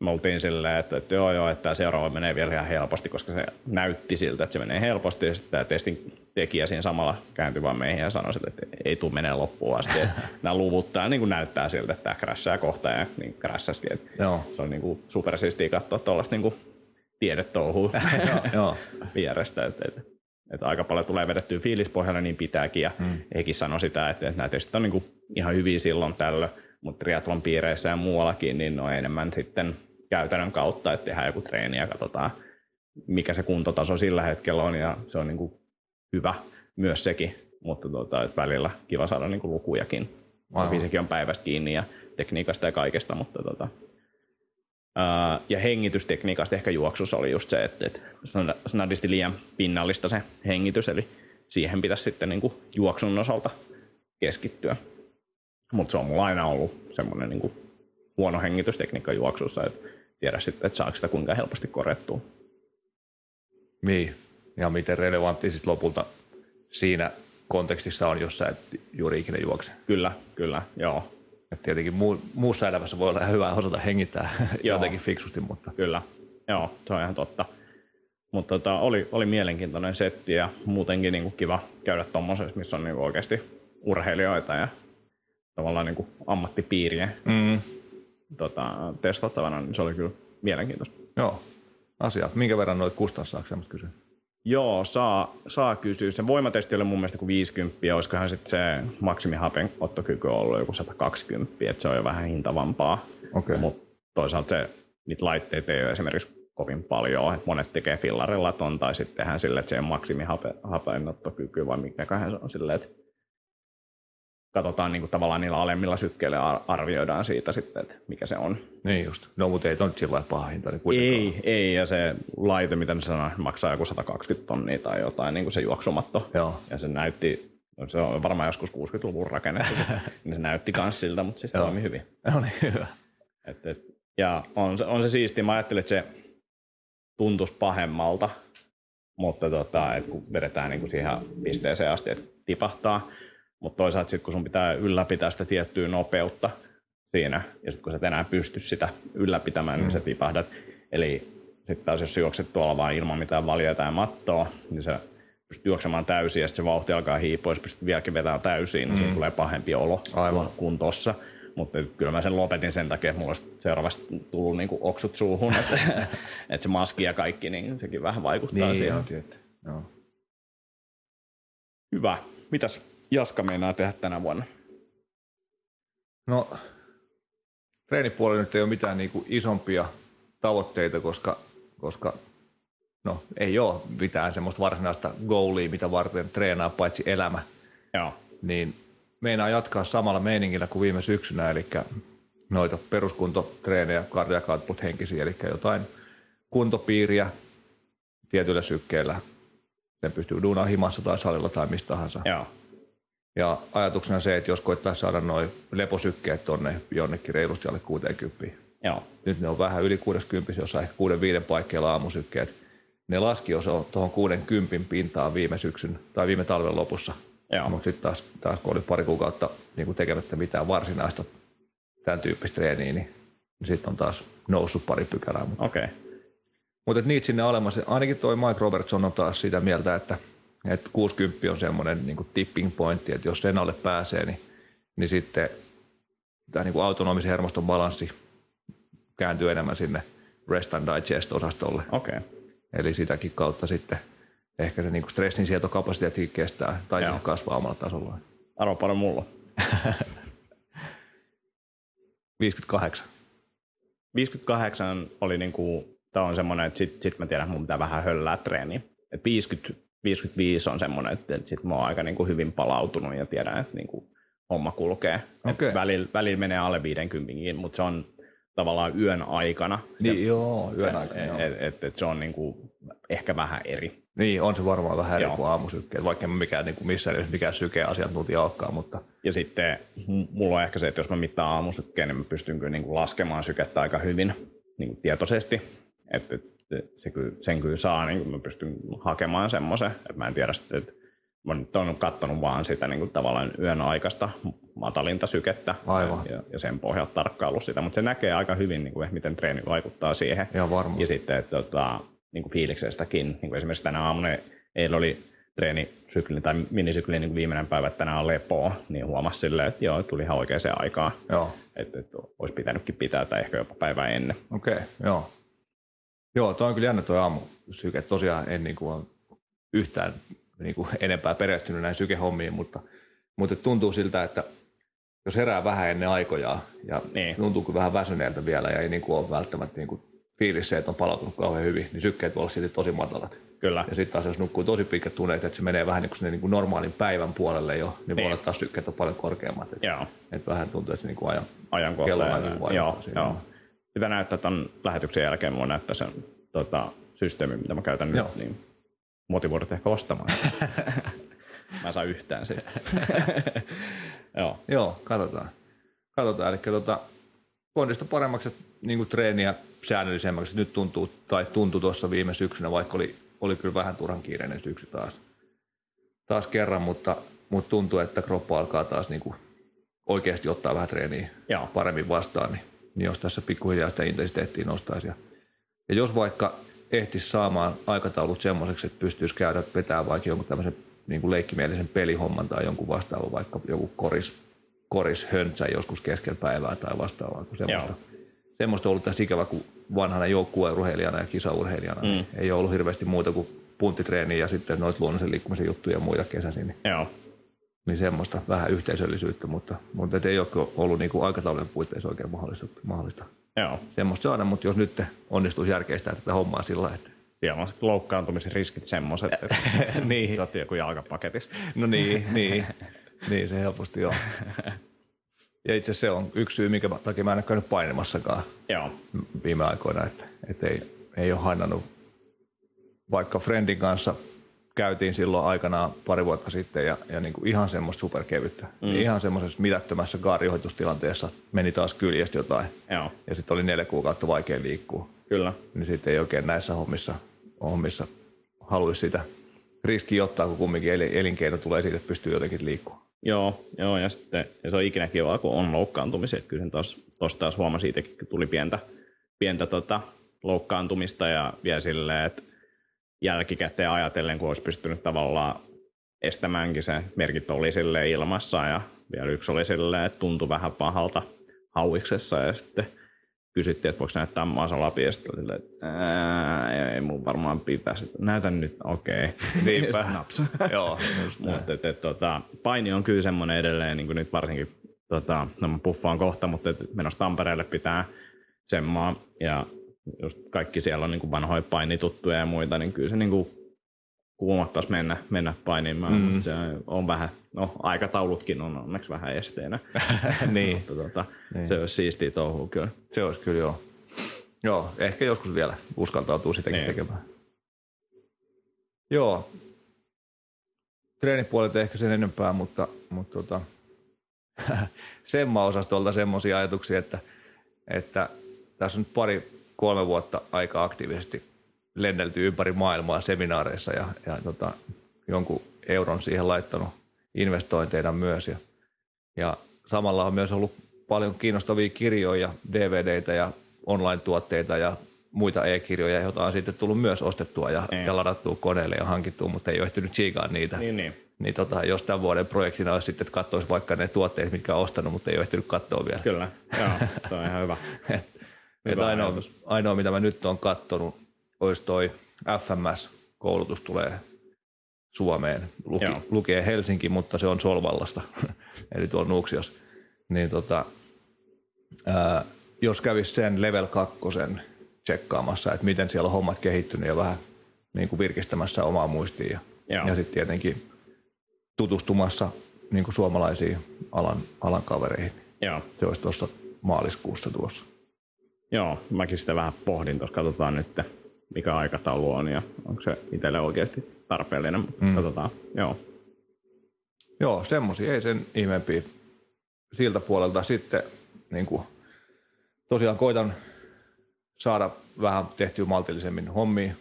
me oltiin silleen, että, että joo joo, että tämä seuraava menee vielä ihan helposti, koska se näytti siltä, että se menee helposti ja sitten tämä testin tekijä siinä samalla kääntyi vaan meihin ja sanoi, että ei tule menee loppuun asti. *laughs* Nämä luvut tämä niin näyttää siltä, että tämä crashaa kohta ja niin crashasikin. Se on niin kuin supersiistiä katsoa tuollaista niin tiedetouhua *laughs* *laughs* vierestä. Että, että, että aika paljon tulee vedettyä fiilispohjalle, niin pitääkin. Ja hmm. hekin sanoi sitä, että, että nämä testit on niin kuin ihan hyviä silloin tällöin, mutta triatlon piireissä ja muuallakin, niin on enemmän sitten käytännön kautta, että tehdään joku treeni ja katsotaan, mikä se kuntotaso sillä hetkellä on ja se on niin kuin hyvä myös sekin, mutta tuota, että välillä kiva saada niin kuin lukujakin. Sekin on päivästä kiinni ja tekniikasta ja kaikesta, mutta tuota, ää, ja hengitystekniikasta ehkä juoksussa oli just se, että, että snadisti liian pinnallista se hengitys, eli siihen pitäisi sitten niin kuin juoksun osalta keskittyä. Mutta se on mulla aina ollut semmoinen niin kuin huono hengitystekniikka juoksussa, että tiedä sitten, että saako sitä kuinka helposti korjattua. Niin, ja miten relevantti sitten lopulta siinä kontekstissa on, jos sä et juuri ikinä juokse. Kyllä, kyllä, joo. Et tietenkin muu, muussa elämässä voi olla hyvä osata hengittää *laughs* jotenkin fiksusti, mutta... Kyllä, joo, se on ihan totta. Mutta tota, oli, oli mielenkiintoinen setti ja muutenkin niinku kiva käydä tuommoisessa, missä on niinku oikeasti urheilijoita ja tavallaan niinku ammattipiiriä. Mm tota, testattavana, niin se oli kyllä mielenkiintoista. Joo, asia. Minkä verran noit kustannussaaksia kysyä? Joo, saa, saa kysyä. Se voimatesti oli mun mielestä kuin 50, olisikohan sitten se maksimihapen ottokyky ollut joku 120, että se on jo vähän hintavampaa. Okay. Mutta toisaalta se, niitä laitteita ei ole esimerkiksi kovin paljon, että monet tekee fillarilla ton, tai sitten tehdään silleen, että se on maksimihapen ottokyky, vai mikäköhän se on silleen, että katsotaan niin kuin tavallaan niillä alemmilla sykkeillä arvioidaan siitä sitten, että mikä se on. Niin just. No mutta ei ole sillä paha hinta. Niin ei, ei, ja se laite, mitä ne sanoo, maksaa joku 120 tonnia tai jotain, niin kuin se juoksumatto. Joo. Ja se näytti, no se on varmaan joskus 60-luvun rakennettu, *laughs* niin se näytti myös siltä, mutta siis toimi hyvin. No niin, hyvä. Et, et, ja on se, on se siisti. Mä ajattelin, että se tuntuisi pahemmalta, mutta tota, et kun vedetään niin kuin siihen pisteeseen asti, että tipahtaa, mutta toisaalta sitten kun sun pitää ylläpitää sitä tiettyä nopeutta siinä, ja sitten kun sä et enää pysty sitä ylläpitämään, mm. niin sä tipahdat. Eli sitten taas jos juokset tuolla vaan ilman mitään valjeita ja mattoa, niin sä pystyt juoksemaan täysin ja sitten se vauhti alkaa hiipua, jos pystyt vieläkin vetämään täysin, niin mm. siitä tulee pahempi olo Aivan. kuin tossa. Mutta kyllä mä sen lopetin sen takia, että mulla olisi seuraavasti tullut niinku oksut suuhun, että, *laughs* että se maski ja kaikki, niin sekin vähän vaikuttaa Niin, siihen. Joo. Hyvä. Mitäs Jaska meinaa tehdä tänä vuonna? No, treenipuolella nyt ei ole mitään niinku isompia tavoitteita, koska, koska no, ei ole mitään semmoista varsinaista goalia, mitä varten treenaa paitsi elämä. Joo. Niin meinaa jatkaa samalla meiningillä kuin viime syksynä, eli noita peruskuntotreenejä, cardiac output henkisiä, eli jotain kuntopiiriä tietyllä sykkeellä. Sen pystyy duunaan himassa tai salilla tai mistä tahansa. Joo. Ja ajatuksena se, että jos koittaa saada noin leposykkeet tonne jonnekin reilusti alle 60. Joo. Nyt ne on vähän yli 60, jossain ehkä 65 paikkeilla aamusykkeet. Ne laski jo tuohon 60 pintaan viime syksyn tai viime talven lopussa. Mutta sitten taas, taas, kun oli pari kuukautta niin kuin tekemättä mitään varsinaista tämän tyyppistä treeniä, niin, niin sitten on taas noussut pari pykälää. Mutta. Okay. mutta niitä sinne alemmas, ainakin toi Mike Robertson on taas sitä mieltä, että, että 60 on semmoinen niin tipping pointti, että jos sen alle pääsee, niin, niin sitten tämä niin autonomisen hermoston balanssi kääntyy enemmän sinne rest and digest-osastolle. Okei. Okay. Eli sitäkin kautta sitten ehkä se niin stressin sietokapasiteetti kestää tai Joo. kasvaa omalla tasollaan. Arvo paljon mulla. *laughs* 58. 58 oli niinku, tää on semmonen, että sit, sit mä tiedän, että mun pitää vähän höllää treeniä. Et 50, 55 on semmonen, että et sit mä oon aika niinku hyvin palautunut ja tiedän, että niinku homma kulkee. Et Okei. Välillä, välillä menee alle 50, mutta se on tavallaan yön aikana. Se, Niin, joo, yön aikana. joo. et, et, et se on niinku ehkä vähän eri. Niin, on se varmaan vähän eri Joo. kuin aamusykkeet, vaikka en mikään niin kuin missään nimessä mikään sykeasiantuntija olekaan, mutta Ja sitten mulla on ehkä se, että jos mä mittaan aamusykkeen, niin mä pystyn kyllä niin kuin laskemaan sykettä aika hyvin niin kuin tietoisesti. Että et, se kyllä, sen kyllä saa, niin mä pystyn hakemaan semmoisen. Että mä en tiedä sitten, että mä nyt on katsonut vaan sitä niin kuin tavallaan yön aikaista matalinta sykettä. Aivan. Ja, ja sen pohjalta tarkkailu sitä. Mutta se näkee aika hyvin, niin kuin, miten treeni vaikuttaa siihen. ihan varmaan. Ja sitten että, tota, niin kuin fiiliksestäkin, niin kuin esimerkiksi tänä aamuna eilen oli treenisykli tai minisykli niin kuin viimeinen päivä, että tänään on lepoa, niin huomasi silleen, että joo, tuli ihan oikeaan aikaan. Joo, Että, että olisi pitänytkin pitää tai ehkä jopa päivää ennen. okei, okay, joo. Joo, toi on kyllä jännä toi aamusyke. Tosiaan en niin kuin ole yhtään niin kuin enempää perehtynyt näihin sykehommiin, mutta, mutta tuntuu siltä, että jos herää vähän ennen aikoja ja Niin. tuntuu kyllä vähän väsyneeltä vielä ja ei niin kuin ole välttämättä niin kuin fiilis se, että on palautunut kauhean hyvin, niin sykkeet voi olla silti tosi matalat. Kyllä, Ja sitten taas jos nukkuu tosi pitkät tunnit, että se menee vähän niin kuin niin kuin normaalin päivän puolelle jo, niin, voi Niin. olla taas sykkeet on paljon korkeammat. Et, joo, et vähän tuntuu, että se niin kuin ajan ajankohtainen. Kellonakin vaikuttaa Joo, joo. Pitää näyttää tämän lähetyksen jälkeen, mulla näyttää sen tota, systeemi, mitä mä käytän Joo. nyt, niin motivoidut ehkä ostamaan. *laughs* mä en saa yhtään siitä. *laughs* joo, Joo, katsotaan. Katsotaan, eli tota, kondista paremmaksi niin kuin treeniä säännöllisemmäksi. Nyt tuntuu, tai tuntui tuossa viime syksynä, vaikka oli, oli kyllä vähän turhan kiireinen syksy taas, taas kerran, mutta, mutta tuntuu, että kroppa alkaa taas niin kuin oikeasti ottaa vähän treeniä Joo. paremmin vastaan, niin, niin jos tässä pikkuhiljaa sitä intensiteettiä nostaisi. Ja, ja jos vaikka ehtisi saamaan aikataulut semmoiseksi, että pystyisi käydä vetää vaikka jonkun tämmöisen niin kuin leikkimielisen pelihomman tai jonkun vastaavan, vaikka joku koris, koris höntsä joskus keskellä päivää tai vastaavaa. Kun semmoista, Joo. semmoista on ollut tässä ikävä, kun vanhana joukkueurheilijana ja kisaurheilijana, mm. niin ei ole ollut hirveästi muuta kuin punttitreeniä ja sitten noita luonnollisen liikkumisen juttuja ja muita kesäisin, niin joo, niin semmoista vähän yhteisöllisyyttä, mutta, mutta ei ole ollut niin kuin aikataulujen puitteissa oikein mahdollista, mahdollista joo. semmoista saada, mutta jos nyt onnistuisi järkeistää tätä hommaa sillä että Siellä on sitten loukkaantumisen riskit semmoiset, että *laughs* niin. sä oot joku jalkapaketissa. no niin, niin, niin se helposti on. *laughs* Ja itse se on yksi syy, minkä takia mä en ole käynyt painimassakaan Joo, viime aikoina, että, että ei, ei ole hainannut, vaikka Friendin kanssa käytiin silloin aikanaan pari vuotta sitten ja, ja niin kuin ihan semmoista superkevyttä. Mm. Ihan semmoisessa mitättömässä gaariohoitustilanteessa meni taas kyljestä jotain joo, ja sitten oli neljä kuukautta vaikea liikkua. kyllä. Niin sitten ei oikein näissä hommissa, hommissa haluaisi sitä riskiä ottaa, kun kumminkin eli- elinkeino tulee siitä, että pystyy jotenkin liikkumaan. Joo, joo, ja sitten ja se on ikinä kivaa, kun on loukkaantumisia. Että Kyllä sen taas, tosta taas huomasi itsekin, kun tuli pientä, pientä tota, loukkaantumista ja vielä silleen, että jälkikäteen ajatellen, kun olisi pystynyt tavallaan estämäänkin se merkit oli silleen ilmassa ja vielä yksi oli silleen, että tuntui vähän pahalta. hauiksessa ja sitten kysyttiin, että voiko näyttää maassa läpi, ja sitten silleen, että ää, ei mun varmaan pitäisi. Näytän nyt, okei. Okay. *laughs* Niinpä. *laughs* Joo, mutta et, et, tota, paini on kyllä semmoinen edelleen, niin kuin nyt varsinkin, tota, no mä puffaan kohta, mutta et, menossa Tampereelle pitää semmaa, ja just kaikki siellä on niin kuin vanhoja painituttuja ja muita, niin kyllä se niin kuin kuumottaisi mennä, mennä painimaan. Mm. Se on vähän, no aikataulutkin on onneksi vähän esteenä. *laughs* niin. mutta tota, niin. se olisi siistiä touhua kyllä. Se olisi kyllä joo. Joo, ehkä joskus vielä uskaltautuu sitäkin Niin. tekemään. Joo. Treenipuolet ehkä sen enempää, mutta, mutta tota, *laughs* Semma-osastolta semmoisia ajatuksia, että, että tässä on nyt pari, kolme vuotta aika aktiivisesti lennelty ympäri maailmaa seminaareissa ja, ja tota, jonkun euron siihen laittanut investointeina myös. Ja, ja samalla on myös ollut paljon kiinnostavia kirjoja, DVDitä ja online-tuotteita ja muita e-kirjoja, joita on sitten tullut myös ostettua ja, Niin. ja ladattua koneelle ja hankittua, mutta ei ole ehtinyt tsiikaa niitä. Niin, niin. Niin tota, jos tämän vuoden projektina olisi sitten, että katsoisi vaikka ne tuotteet, mitkä on ostanut, mutta ei ole ehtinyt katsoa vielä. Kyllä, joo, se on ihan hyvä. *laughs* Hyvä ainoa, ajatus. ainoa, mitä mä nyt olen katsonut, olisi toi FMS-koulutus tulee Suomeen. Luki, Joo. lukee Helsinki, mutta se on Solvallasta, *laughs* eli tuolla Nuuksiossa. Niin tota, ää, jos kävisi sen level 2 tsekkaamassa, että miten siellä on hommat kehittynyt ja vähän niin kuin virkistämässä omaa muistia ja, Joo. ja sitten tietenkin tutustumassa niin kuin suomalaisiin alan, alan kavereihin. Joo, Se olisi tuossa maaliskuussa tuossa. Joo, mäkin sitä vähän pohdin tuossa, katsotaan nyt, mikä aikataulu on ja onko se itselle oikeasti tarpeellinen. Mm. Katsotaan, joo. Joo, semmoisia ei sen ihmeempiä siltä puolelta sitten niin kuin, tosiaan koitan saada vähän tehtyä maltillisemmin hommia.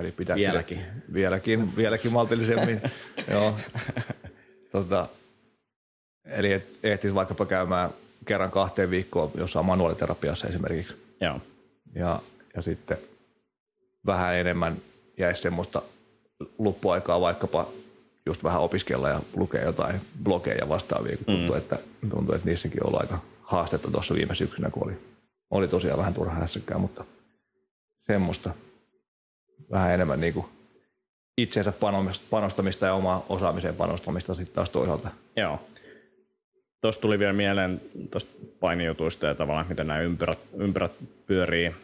Eli pitää Vieläkin. Vieläkin, vieläkin maltillisemmin. *laughs* Joo. Tota, eli et ehtis vaikkapa käymään kerran kahteen viikkoon jossain manuaaliterapiassa esimerkiksi. Joo, Ja, ja sitten vähän enemmän jäisi semmoista loppuaikaa vaikkapa just vähän opiskella ja lukea jotain blogeja ja vastaavia, kun tuntuu, mm. että, tuntuu, että niissäkin on ollut aika haastetta tuossa viime syksynä, kun oli, oli tosiaan vähän turha hässäkkää, mutta semmoista vähän enemmän niin kuin itseensä panostamista- panostamista ja omaa osaamiseen panostamista sitten taas toisaalta. joo. Tuosta tuli vielä mieleen tuosta painijutuista ja tavallaan miten nämä ympyrät, ympyrät pyörii.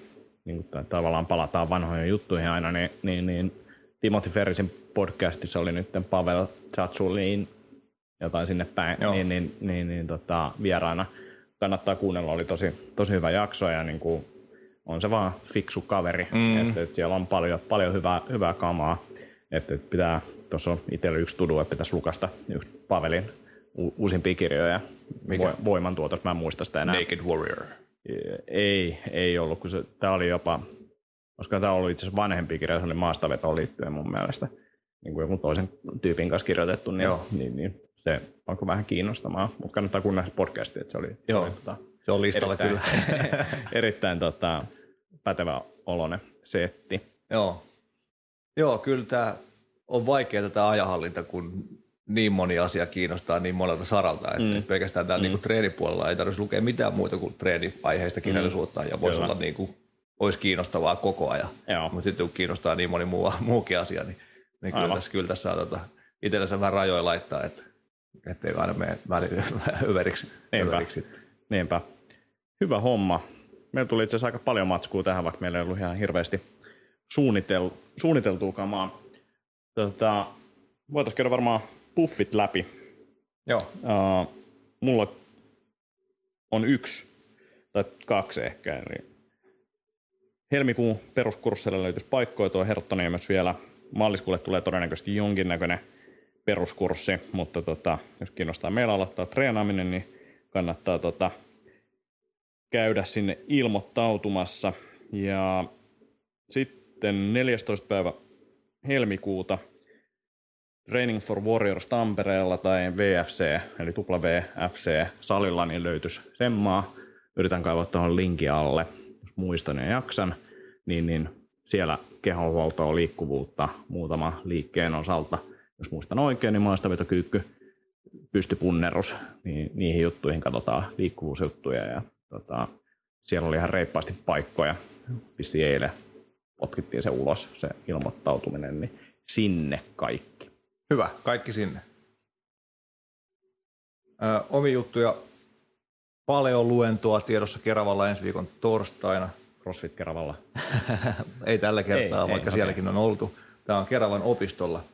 Niin kuin ta- tavallaan palataan vanhoihin juttuihin aina, niin, niin, niin Timothy Ferrisin podcastissa oli nyt Pavel Chatsulin jotain sinne päin, Joo. niin, niin, niin, niin tota, vieraana. Kannattaa kuunnella, oli tosi, tosi hyvä jakso ja niin kuin, on se vaan fiksu kaveri. Mm. Että, että siellä on paljon, paljon hyvää, hyvää kamaa. Että, että pitää, tuossa on itsellä yksi tudu, että pitäisi lukasta just Pavelin u- uusimpia kirjoja. Mikä? Vo, voimantuotos, mä en muista sitä enää. Naked Warrior. Ei, ei ollut, kun se, tämä oli jopa, koska tämä oli itse asiassa vanhempi kirja, se oli maastavetoon liittyen mun mielestä, niin kuin joku toisen tyypin kanssa kirjoitettu, niin, Joo. niin, niin se alkoi vähän kiinnostamaan, mutta kannattaa kuunnella podcasti, että se oli, Joo. tota, Se on listalla erittäin, kyllä. *laughs* erittäin tota, pätevä oloinen setti. Joo. Joo, kyllä tämä on vaikeaa tämä ajanhallinta, kun niin moni asia kiinnostaa niin monelta saralta, että mm. pelkästään täällä mm. niinku treenipuolella ei tarvitsisi lukea mitään muuta kuin treeniaiheista kirjallisuutta ja voisi Kyllä. olla niinku, olisi kiinnostavaa koko ajan. Joo. Mutta sitten kun kiinnostaa niin moni muu, muukin asia, niin, niin kyllä Aivan. tässä, kyllä tässä saa tota, itsellensä vähän rajoja laittaa, että ettei aina mene överiksi. *laughs* Niinpä. överiksi. Niinpä. Hyvä homma. Meillä tuli itse asiassa aika paljon matskua tähän, vaikka meillä ei ollut ihan hirveästi suunnitel, suunniteltua kamaa. Tota, voitaisiin käydä varmaan puffit läpi. Joo, Uh, mulla on yksi tai kaksi ehkä. Eli helmikuun peruskursseille löytyisi paikkoja tuo Herttoniemessä vielä. Maaliskuulle tulee todennäköisesti jonkinnäköinen peruskurssi, mutta tota, jos kiinnostaa meillä aloittaa treenaaminen, niin kannattaa tota, käydä sinne ilmoittautumassa. Ja sitten 14. päivä helmikuuta Training for Warriors Tampereella tai VFC, eli WFC salilla, niin löytyisi semmaa. Yritän kaivaa tuohon linkin alle, jos muistan ja jaksan. Niin, niin siellä kehonhuoltoa, liikkuvuutta, muutama liikkeen osalta. Jos muistan oikein, niin maastavetokyykky, pystypunnerus, niin niihin juttuihin katsotaan liikkuvuusjuttuja ja tota, siellä oli ihan reippaasti paikkoja. Pisti eilen, potkittiin se ulos, se ilmoittautuminen, niin sinne kaikki. Hyvä, kaikki sinne. Ö, omi juttuja, paljon luentoa tiedossa Keravalla ensi viikon torstaina. CrossFit Keravalla. *laughs* ei tällä kertaa, Ei, vaikka ei, sielläkin on oltu. Tämä on Keravan opistolla.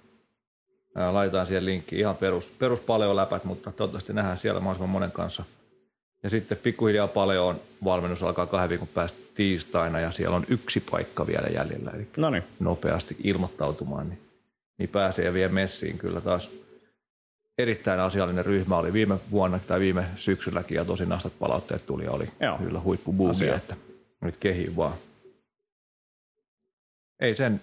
Ää, Laitetaan siihen linkki. Ihan perus, perus paljon läpät, mutta toivottavasti nähdään siellä mahdollisimman monen kanssa. Ja sitten pikkuhiljaa paljon valmennus alkaa kahden viikon päästä tiistaina ja siellä on yksi paikka vielä jäljellä. Eli No niin, nopeasti ilmoittautumaan, niin, niin pääsee vielä messiin kyllä taas. Erittäin asiallinen ryhmä oli viime vuonna tai viime syksylläkin ja tosi nastat palautteet tuli ja oli Joo. kyllä huippubuumi, Asia. että nyt kehii vaan. Ei sen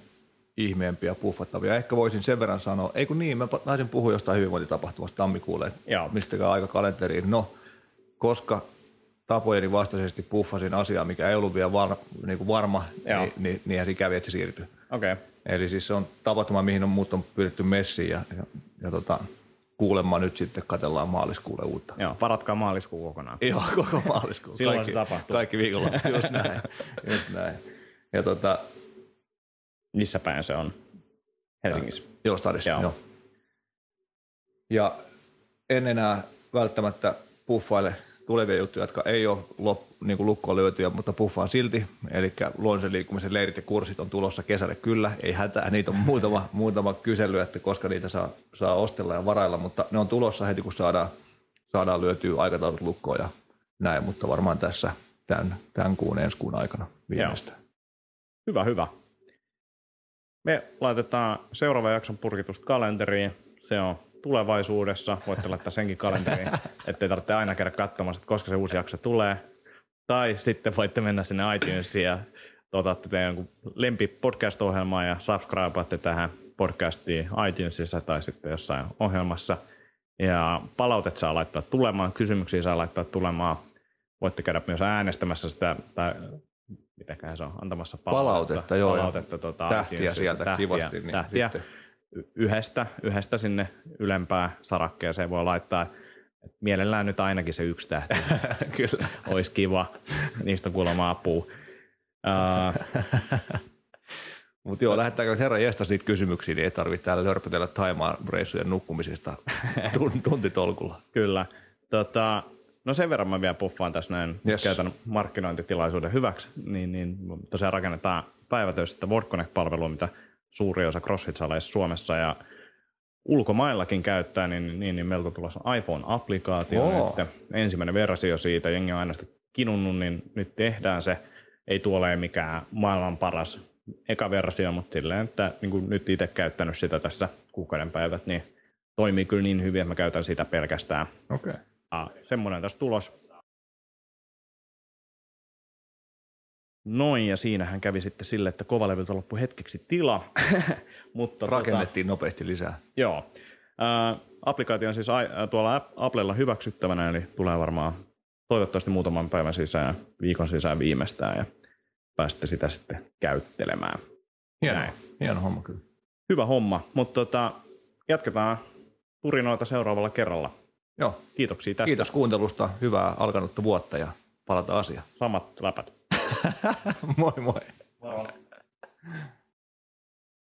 ihmeempiä puffattavia. Ehkä voisin sen verran sanoa, ei kun niin, mä taisin puhua jostain hyvinvointitapahtumasta tammikuulle, Joo. mistäkään aika kalenteriin. No, koska tapojeni vastaisesti puffasin asiaa, mikä ei ollut vielä var, niin kuin varma, Joo. niin, niin, niinhän se kävi, että se siirtyi. okei. Okay. Eli siis se on tapahtuma, mihin on muut on pyydetty messiin ja, ja, ja tota, kuulemma nyt sitten katellaan maaliskuulle uutta. Joo, varatkaa maaliskuu kokonaan. Joo, koko maaliskuu. Silloin kaikki, se tapahtuu. Kaikki viikonloput, *laughs* just näin. just näin. Ja tota, Missä päin se on? Helsingissä. joo, stadissa, Joo. joo. joo. Ja en enää välttämättä puffaile tulevia juttuja, jotka ei ole lop, niin kuin lukkoon lyötyjä, mutta puffaan silti. Eli luonnollisen liikkumisen leirit ja kurssit on tulossa kesälle kyllä. Ei hätää, *laughs* niitä on muutama, muutama kysely, että koska niitä saa, saa ostella ja varailla, mutta ne on tulossa heti, kun saadaan, saadaan lyötyä aikataulut lukkoon ja näin, mutta varmaan tässä tämän, tämän kuun ensi kuun aikana viimeistään. Hyvä, hyvä. Me laitetaan seuraavan jakson purkitusta kalenteriin. Se on tulevaisuudessa. Voitte laittaa senkin kalenteriin, *laughs* ettei tarvitse aina käydä katsomassa, että koska se uusi jakso tulee. Tai sitten voitte mennä sinne iTunesiin ja otatte teidän lempi podcast-ohjelmaa ja subscribeatte tähän podcastiin iTunesissa tai sitten jossain ohjelmassa. Ja palautet saa laittaa tulemaan, kysymyksiä saa laittaa tulemaan. Voitte käydä myös äänestämässä sitä, tai mitäköhän se on, antamassa palautetta. Palautetta, joo, Palautetta, tota, tähtiä iTunesissa, sieltä kivasti, niin tähtiä sitten. yhdestä, yhdestä sinne ylempää sarakkeeseen voi laittaa. Et mielellään nyt ainakin se yksi tähti. *laughs* Kyllä. Olisi kiva. Niistä on kuulemma apua. Uh, Mutta joo, lähettääkö herra jästä siitä kysymyksiä, niin ei tarvitse täällä lörpötellä Taimaan reissujen nukkumisesta *laughs* tun- tuntitolkulla. kyllä. Tota, no sen verran mä vielä puffaan tässä näin, Yes. käytän markkinointitilaisuuden hyväksi, niin, niin tosiaan rakennetaan päivätöistä WorkConnect-palvelua, mitä suuri osa CrossFit-saleissa Suomessa ja ulkomaillakin käyttää, niin, niin, niin meiltä on tulossa iPhone-applikaatio nyt. Ensimmäinen versio siitä, jengi on aina sitä kinunnut, niin nyt tehdään se. Ei tuo ole mikään maailman paras eka versio, mutta silleen, että niin kuin nyt itse käyttänyt sitä tässä kuukauden päivät, niin toimii kyllä niin hyvin, että mä käytän sitä pelkästään. Okei. Okay. Ja semmoinen tässä tulos. Noin, ja siinähän kävi sitten sille, että kovalevyltä loppui hetkeksi tila. *laughs* Mutta tota, Rakennettiin nopeasti lisää. Joo. Äh, applikaatio on siis ai- tuolla App- Applella hyväksyttävänä, eli tulee varmaan toivottavasti muutaman päivän sisään, viikon sisään viimeistään, ja pääsette sitä sitten käyttelemään. Hieno, Näin. hieno homma kyllä. Hyvä homma, mutta tota, jatketaan turinoita seuraavalla kerralla. Joo, Kiitoksia tästä. kiitos kuuntelusta. Hyvää alkanutta vuotta ja palata asiaan. Samat läpät. *laughs* moi moi. Moro.